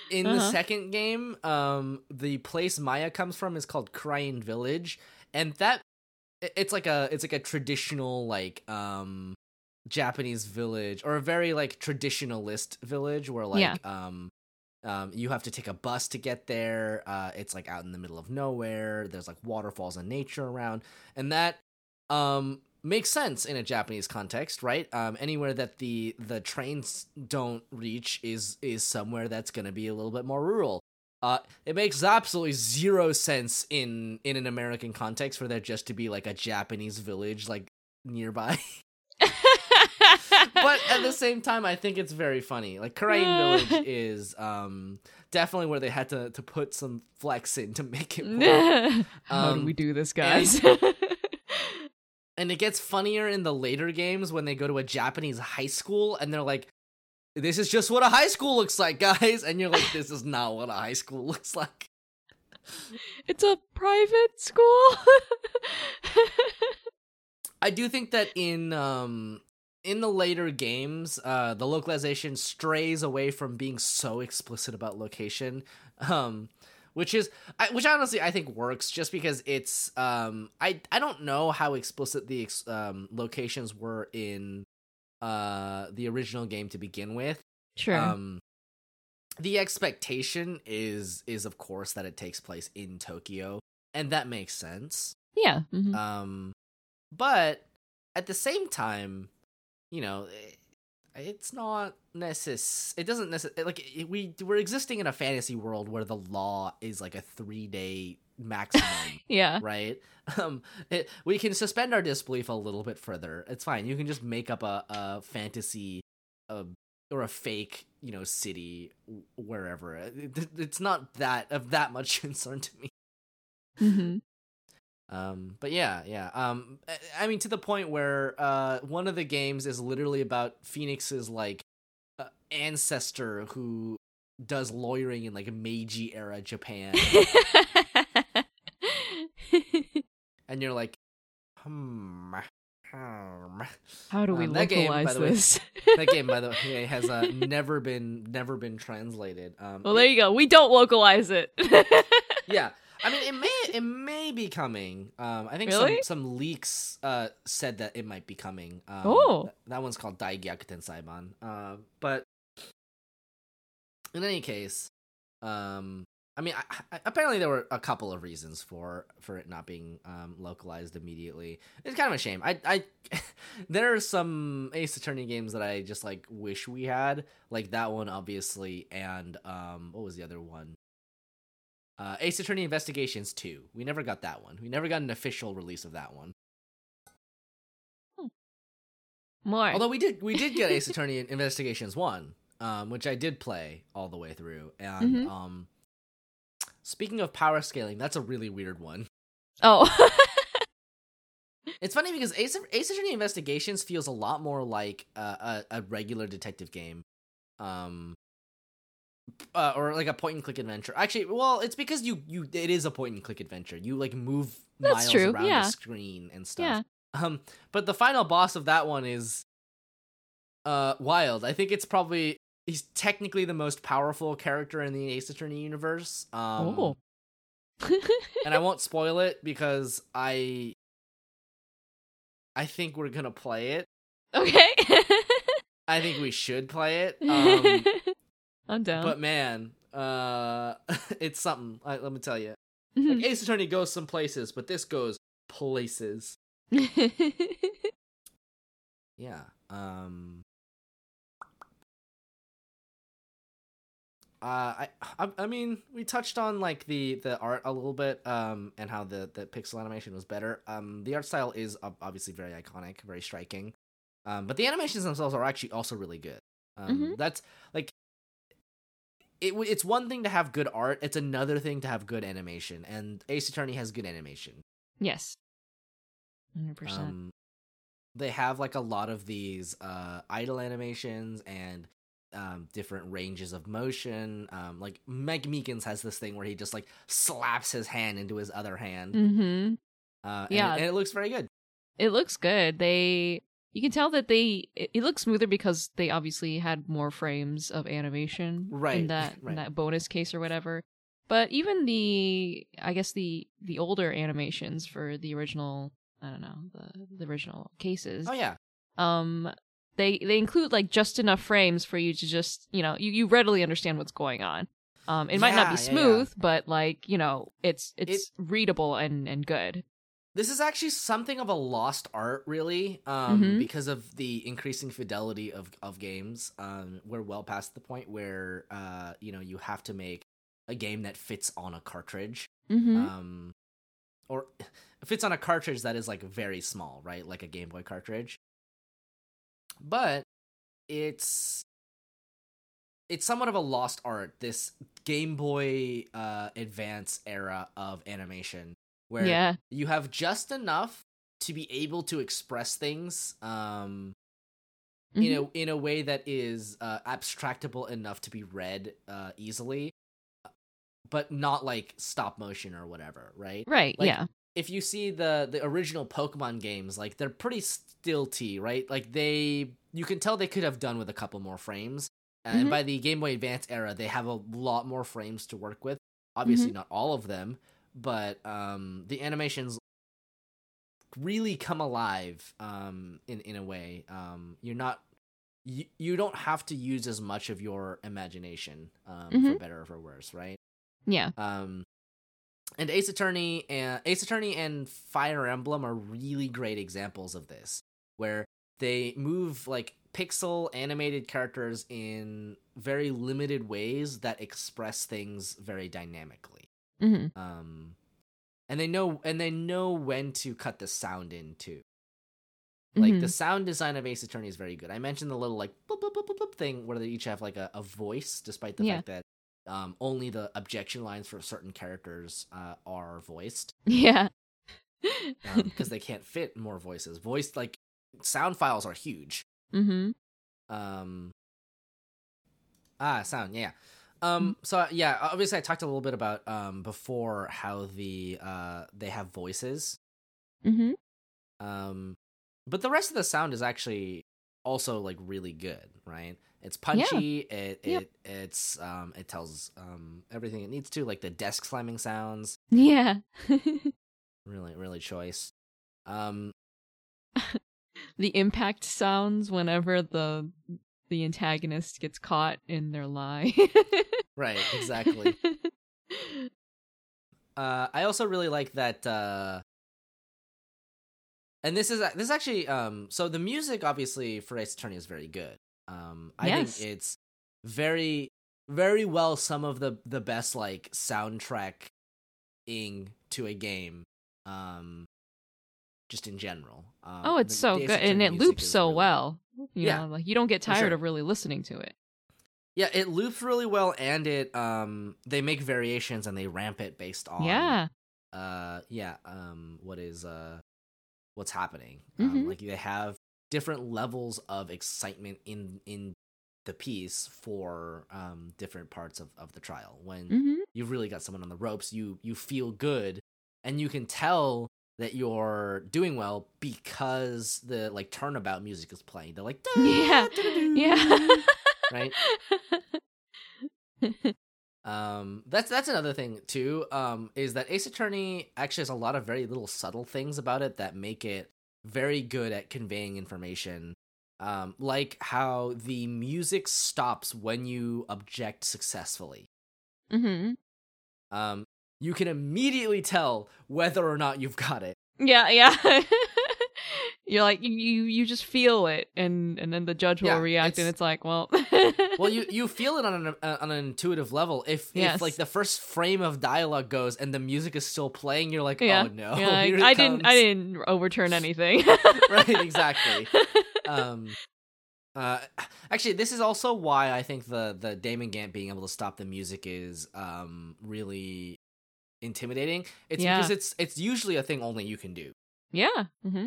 in the Uh-huh. second game, um, the place Maya comes from is called Kurain Village, and that it's like a it's like a traditional like um Japanese village or a very like traditionalist village where like Yeah. um um you have to take a bus to get there. Uh, it's like out in the middle of nowhere. There's like waterfalls and nature around, and that um makes sense in a Japanese context, right? Um, anywhere that the the trains don't reach is is somewhere that's going to be a little bit more rural. Uh, it makes absolutely zero sense in in an American context for there just to be like a Japanese village like nearby. but at the same time, I think it's very funny. Like Kurain Village is um definitely where they had to to put some flex in to make it work. How do Um, we do this, guys? and it gets funnier in the later games when they go to a Japanese high school and they're like, "This is just what a high school looks like, guys," and you're like, "This is not what a high school looks like." it's a private school. I do think that in um in the later games, uh, the localization strays away from being so explicit about location, um, which is I, which honestly I think works just because it's um I I don't know how explicit the ex- um locations were in uh the original game to begin with. sure. Um, the expectation is is of course that it takes place in Tokyo, and that makes sense. yeah. mhm. Um, but at the same time, you know, it's not necess. It doesn't necess. Like we we're existing in a fantasy world where the law is like a three day maximum. yeah. right? Um, it, we can suspend our disbelief a little bit further. It's fine. You can just make up a, a fantasy, uh, or a fake, you know, city wherever. It, it- it's not that of that much concern to me. hmm Um, but yeah, yeah. Um, I- mean, to the point where uh, one of the games is literally about Phoenix's like uh, ancestor who does lawyering in like Meiji era Japan, and you're like, hmm. hmm. How do we Um, that game, localize the way- this? that game, by the way, has uh, never been never been translated. Um, well, there you go. We don't localize it. yeah, I mean, it may it may be coming. Um, I think Really? some some leaks uh said that it might be coming. Um, Oh. th- that one's called Daigyakuten Saiban. Uh, but in any case, um, I mean, I, I, apparently there were a couple of reasons for for it not being um localized immediately. It's kind of a shame. I I there are some Ace Attorney games that I just like wish we had, like that one obviously, and um, what was the other one? Uh, Ace Attorney Investigations 2. We never got that one. We never got an official release of that one. More. Although we did we did get Ace Attorney Investigations 1, um, which I did play all the way through. And Mhm. um speaking of power scaling, that's a really weird one. oh. It's funny because Ace, Ace Attorney Investigations feels a lot more like uh, a, a regular detective game. Um uh, or like a point and click adventure. Actually, well, it's because you you it is a point and click adventure. You like move That's miles true, around yeah. the screen and stuff. yeah. Um, but the final boss of that one is uh wild. I think it's probably he's technically the most powerful character in the Ace Attorney universe. Um, oh. and I won't spoil it because I I think we're gonna play it. okay. I think we should play it. Um, I'm down. but man, uh, it's something. I, let me tell you. Like Ace Attorney goes some places, but this goes places. Yeah. Um. Uh, I, I I mean we touched on like the the art a little bit um and how the the pixel animation was better um the art style is obviously very iconic very striking um but the animations themselves are actually also really good um that's like it it's one thing to have good art it's another thing to have good animation and Ace Attorney has good animation yes. 100%. um, they have like a lot of these uh, idle animations and um, different ranges of motion. Um, like Mike Meekins has this thing where he just like slaps his hand into his other hand. Mm-hmm. Uh, and, Yeah. and it looks very good. It looks good. They you can tell that they it, it looks smoother because they obviously had more frames of animation Right, in that right. in that bonus case or whatever. But even the I guess the the older animations for the original I don't know the the original cases Oh yeah, um they they include like just enough frames for you to just you know you, you readily understand what's going on um it might not Yeah, be yeah, yeah. smooth but like you know it's it's readable and and good this is actually something of a lost art, really, um, Mhm. because of the increasing fidelity of of games. Um, we're well past the point where uh, you know you have to make a game that fits on a cartridge. mm-hmm. um or fits on a cartridge that is like very small right like a game boy cartridge but it's it's somewhat of a lost art this game boy uh advance era of animation where yeah you have just enough to be able to express things um Mhm. in a in a way that is uh, abstractable enough to be read uh, easily, but not like stop motion or whatever, right? right like, yeah If you see the the original Pokemon games, like they're pretty stilty, right? Like they you can tell they could have done with a couple more frames. And Mhm. by the Game Boy Advance era, they have a lot more frames to work with. Obviously, Mm-hmm. not all of them, but um, the animations really come alive um in in a way. Um you're not you, you don't have to use as much of your imagination um for Mhm. better or for worse right? Yeah. Um and ace attorney and ace attorney and fire emblem are really great examples of this where they move like pixel animated characters in very limited ways that express things very dynamically hmm um and they know and they know when to cut the sound in too. Mm-hmm. like the sound design of ace attorney is very good. I mentioned the little like boop, boop, boop, boop, boop thing where they each have like a, a voice despite the Yeah. fact that um only the objection lines for certain characters uh, are voiced. Yeah. Because they can't fit more voices. Voice like sound files are huge. Mm-hmm. um ah sound yeah um so yeah obviously i talked a little bit about um before how the uh they have voices. Hmm um but the rest of the sound is actually also like really good right? It's punchy it Yep. it it's um it tells um everything it needs to like the desk slamming sounds. Yeah. Really really choice. Um the impact sounds whenever the the antagonist gets caught in their lie. Right exactly. Uh i also really like that uh and this is this is actually um so the music obviously for ace attorney is very good. Um i Yes. think it's very very well some of the the best like soundtrack ing to a game um just in general. Um, oh it's the- so the good and it loops so really- well you Yeah, know like you don't get tired sure. of really listening to it. Yeah it loops really well and it um they make variations and they ramp it based on yeah. uh yeah um what is uh what's happening. Mhm. um like they have different levels of excitement in in the piece for um different parts of of the trial. When hmm you've really got someone on the ropes you you feel good and you can tell that you're doing well because the like turnabout music is playing they're like Yeah. Yeah right Um, that's that's another thing too. Um, is that Ace Attorney actually has a lot of very little subtle things about it that make it very good at conveying information. Um, like how the music stops when you object successfully. hmm Um, you can immediately tell whether or not you've got it. Yeah, yeah. You're like you you just feel it, and and then the judge will Yeah, react, and it's- it's like, well, Well, you you feel it on an uh, on an intuitive level. If Yes. if like the first frame of dialogue goes and the music is still playing, you're like, yeah, oh no, yeah. I, I didn't I didn't overturn anything. right, exactly. um uh actually this is also why i think the the damon gant being able to stop the music is um really intimidating it's Yeah. because it's it's usually a thing only you can do yeah. hmm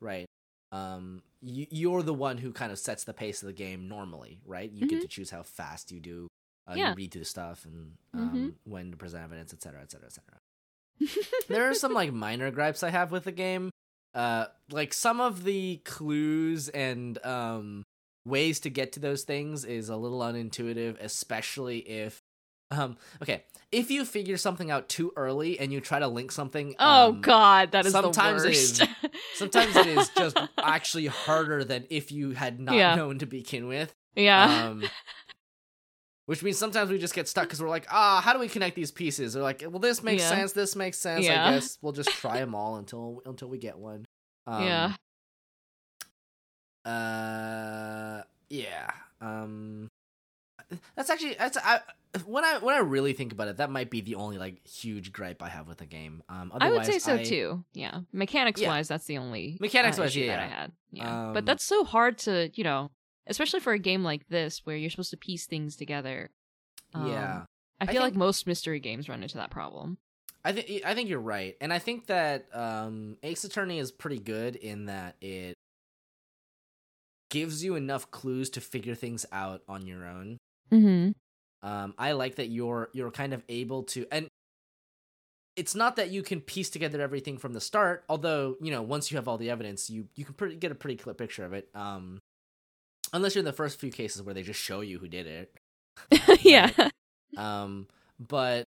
right um you, you're the one who kind of sets the pace of the game normally right you get to choose how fast you do uh, Yeah. you read through the stuff and um, Mhm. when to present evidence etc etc etc there are some like minor gripes I have with the game. Uh, like some of the clues and um ways to get to those things is a little unintuitive, especially if um okay if you figure something out too early and you try to link something. oh um, God, that is sometimes the worst. is- Sometimes it is just actually harder than if you had not Yeah. known to begin with. yeah. Um, which means sometimes we just get stuck because we're like, ah, how do we connect these pieces? They're like, well, this makes Yeah. sense. This makes sense. Yeah. I guess we'll just try them all until until we get one. Um, yeah. Uh. Yeah. Um. That's actually that's I when I when I really think about it, that might be the only like huge gripe I have with the game. Um. I would say so I- too. Yeah, mechanics Yeah. wise, that's the only Mechanics uh, wise, yeah, that I had. Yeah, but Um, that's so hard to you know, especially for a game like this where you're supposed to piece things together. Um, yeah. I I feel like most mystery games run into that problem. I think I think you're right, and I think that um, Ace Attorney is pretty good in that it gives you enough clues to figure things out on your own. Mm-hmm. Um, I like that you're you're kind of able to, and it's not that you can piece together everything from the start. Although you know, once you have all the evidence, you you can pretty, get a pretty clear picture of it. Um, unless you're in the first few cases where they just show you who did it. yeah. um but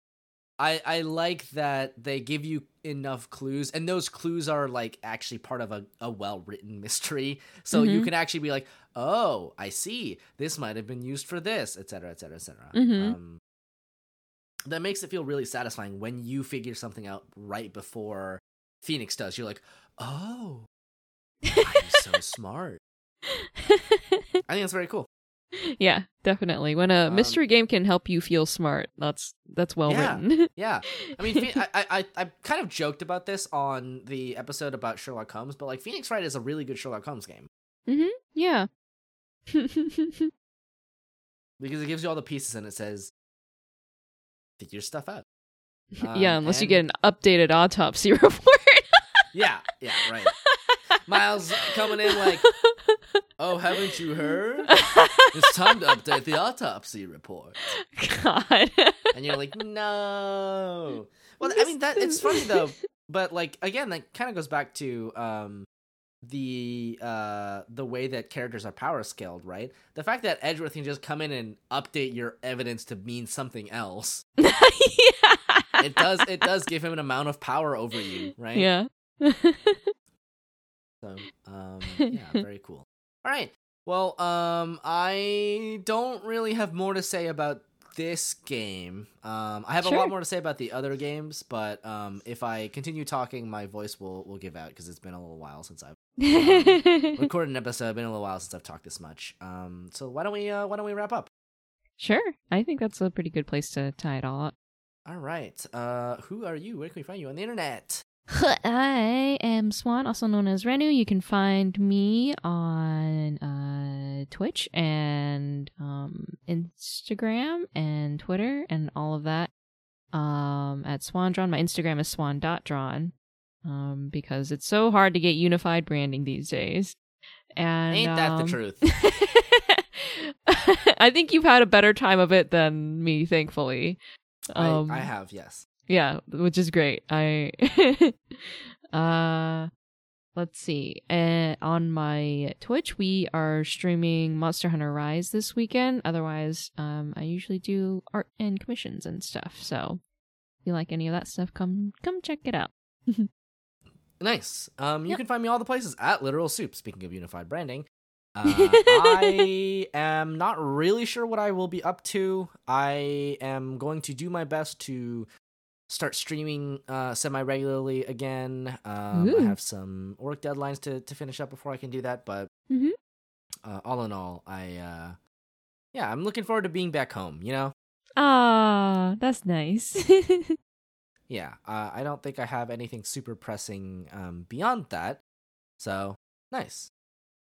i i like that they give you enough clues and those clues are like actually part of a, a well-written mystery. So you Mhm. can actually be like oh i see. This might have been used for this etc etc etc that makes it feel really satisfying when you figure something out right before phoenix does. You're like oh i'm so smart. I think that's very cool yeah, definitely. When a Um, mystery game can help you feel smart, that's that's well Yeah. written. Yeah, I mean, I, I I kind of joked about this on the episode about Sherlock Holmes, but like Phoenix Wright is a really good Sherlock Holmes game Mm-hmm. yeah. because it gives you all the pieces and it says figure stuff out. yeah, Um, unless you get an updated autopsy report. Yeah, yeah, right. Miles coming in like, oh, haven't you heard? It's time to update the autopsy report, God. and you're like, no. Well, I mean that it's funny though, but like again, that kind of goes back to um the uh the way that characters are power scaled, right? The fact that Edgeworth can just come in and update your evidence to mean something else. yeah. It does it does give him an amount of power over you, right? Yeah. So, um yeah, very cool. All right. Well, um I don't really have more to say about this game. Um I have a lot more to say about the other games, but um if I continue talking, my voice will will give out because it's been a little while since I've recorded an episode. It's been a little while since I've talked this much. Um, so why don't we uh, why don't we wrap up? sure. I think that's a pretty good place to tie it all up. All right. Uh, who are you? Where can we find you on the internet? I am Swan, also known as Renu. You can find me on uh, Twitch and um, Instagram and Twitter and all of that um, at SwanDrawn. My Instagram is swan.drawn um, because it's so hard to get unified branding these days. And Ain't that the um, truth? I think you've had a better time of it than me, thankfully. Um, I, I have yes. Yeah, which is great. I uh let's see. Uh, on my Twitch, we are streaming Monster Hunter Rise this weekend. Otherwise, um, I usually do art and commissions and stuff. So, if you like any of that stuff, come come check it out. Nice. Um, you Yep. can find me all the places at Literal Soup. Speaking of unified branding, uh, I am not really sure what I will be up to. I am going to do my best to start streaming uh, semi regularly again. Um, I have some work deadlines to to finish up before I can do that, but Mhm. uh, all in all, I uh, yeah, I'm looking forward to being back home. You know. Ah, that's nice. yeah, uh, I don't think I have anything super pressing um, beyond that. So nice.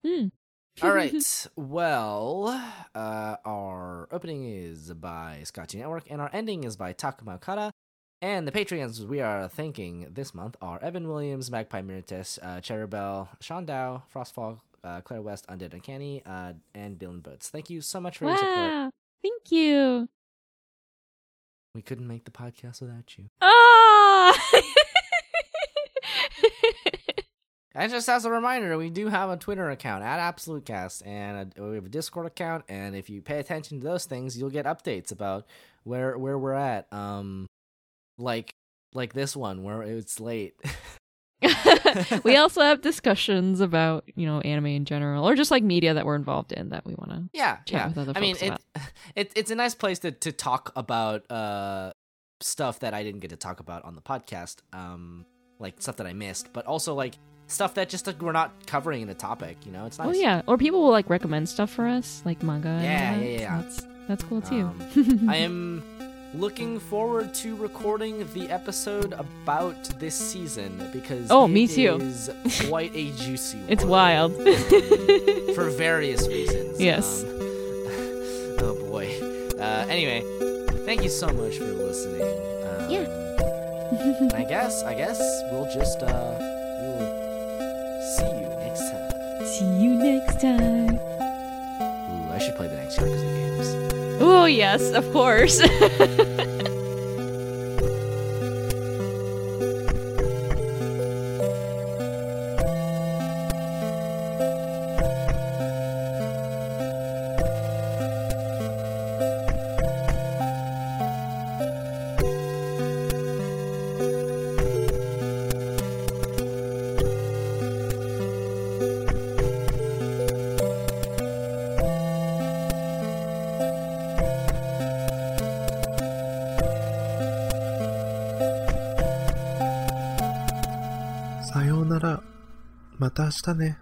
Hmm. All right. Well, uh, our opening is by Scotchy Network, and our ending is by Takuma Okada. And the Patreons we are thanking this month are Evan Williams, Magpie Miritus, uh, Cherubel, Sean Dow, Frostfall, uh, Claire West, Undead Uncanny, uh, and Bill and Boats. Thank you so much for your support. Thank you. We couldn't make the podcast without you. Ah. And just as a reminder, we do have a Twitter account at AbsoluteCast, and a, we have a Discord account. And if you pay attention to those things, you'll get updates about where where we're at. Um, like like this one where it's late. we also have discussions about you know anime in general, or just like media that we're involved in that we want to. yeah, Chat yeah. with other I mean, it, it it's a nice place to to talk about uh stuff that I didn't get to talk about on the podcast. Um, like stuff that I missed, but also like stuff that just like we're not covering in the topic. You know, it's nice. Oh yeah, or people will like recommend stuff for us, like manga. and Yeah, yeah, yeah. that's that's cool too. Um, I am looking forward to recording the episode about this season because Oh, it me too. is quite a juicy one. it's wild. for various reasons. Yes. Um, oh boy. Uh, anyway, thank you so much for listening. Um, Yeah. I guess I guess we'll just uh we will see you next time. See you next time. Ooh, I should play the next Yakuza games. Oh yes, of course. したね。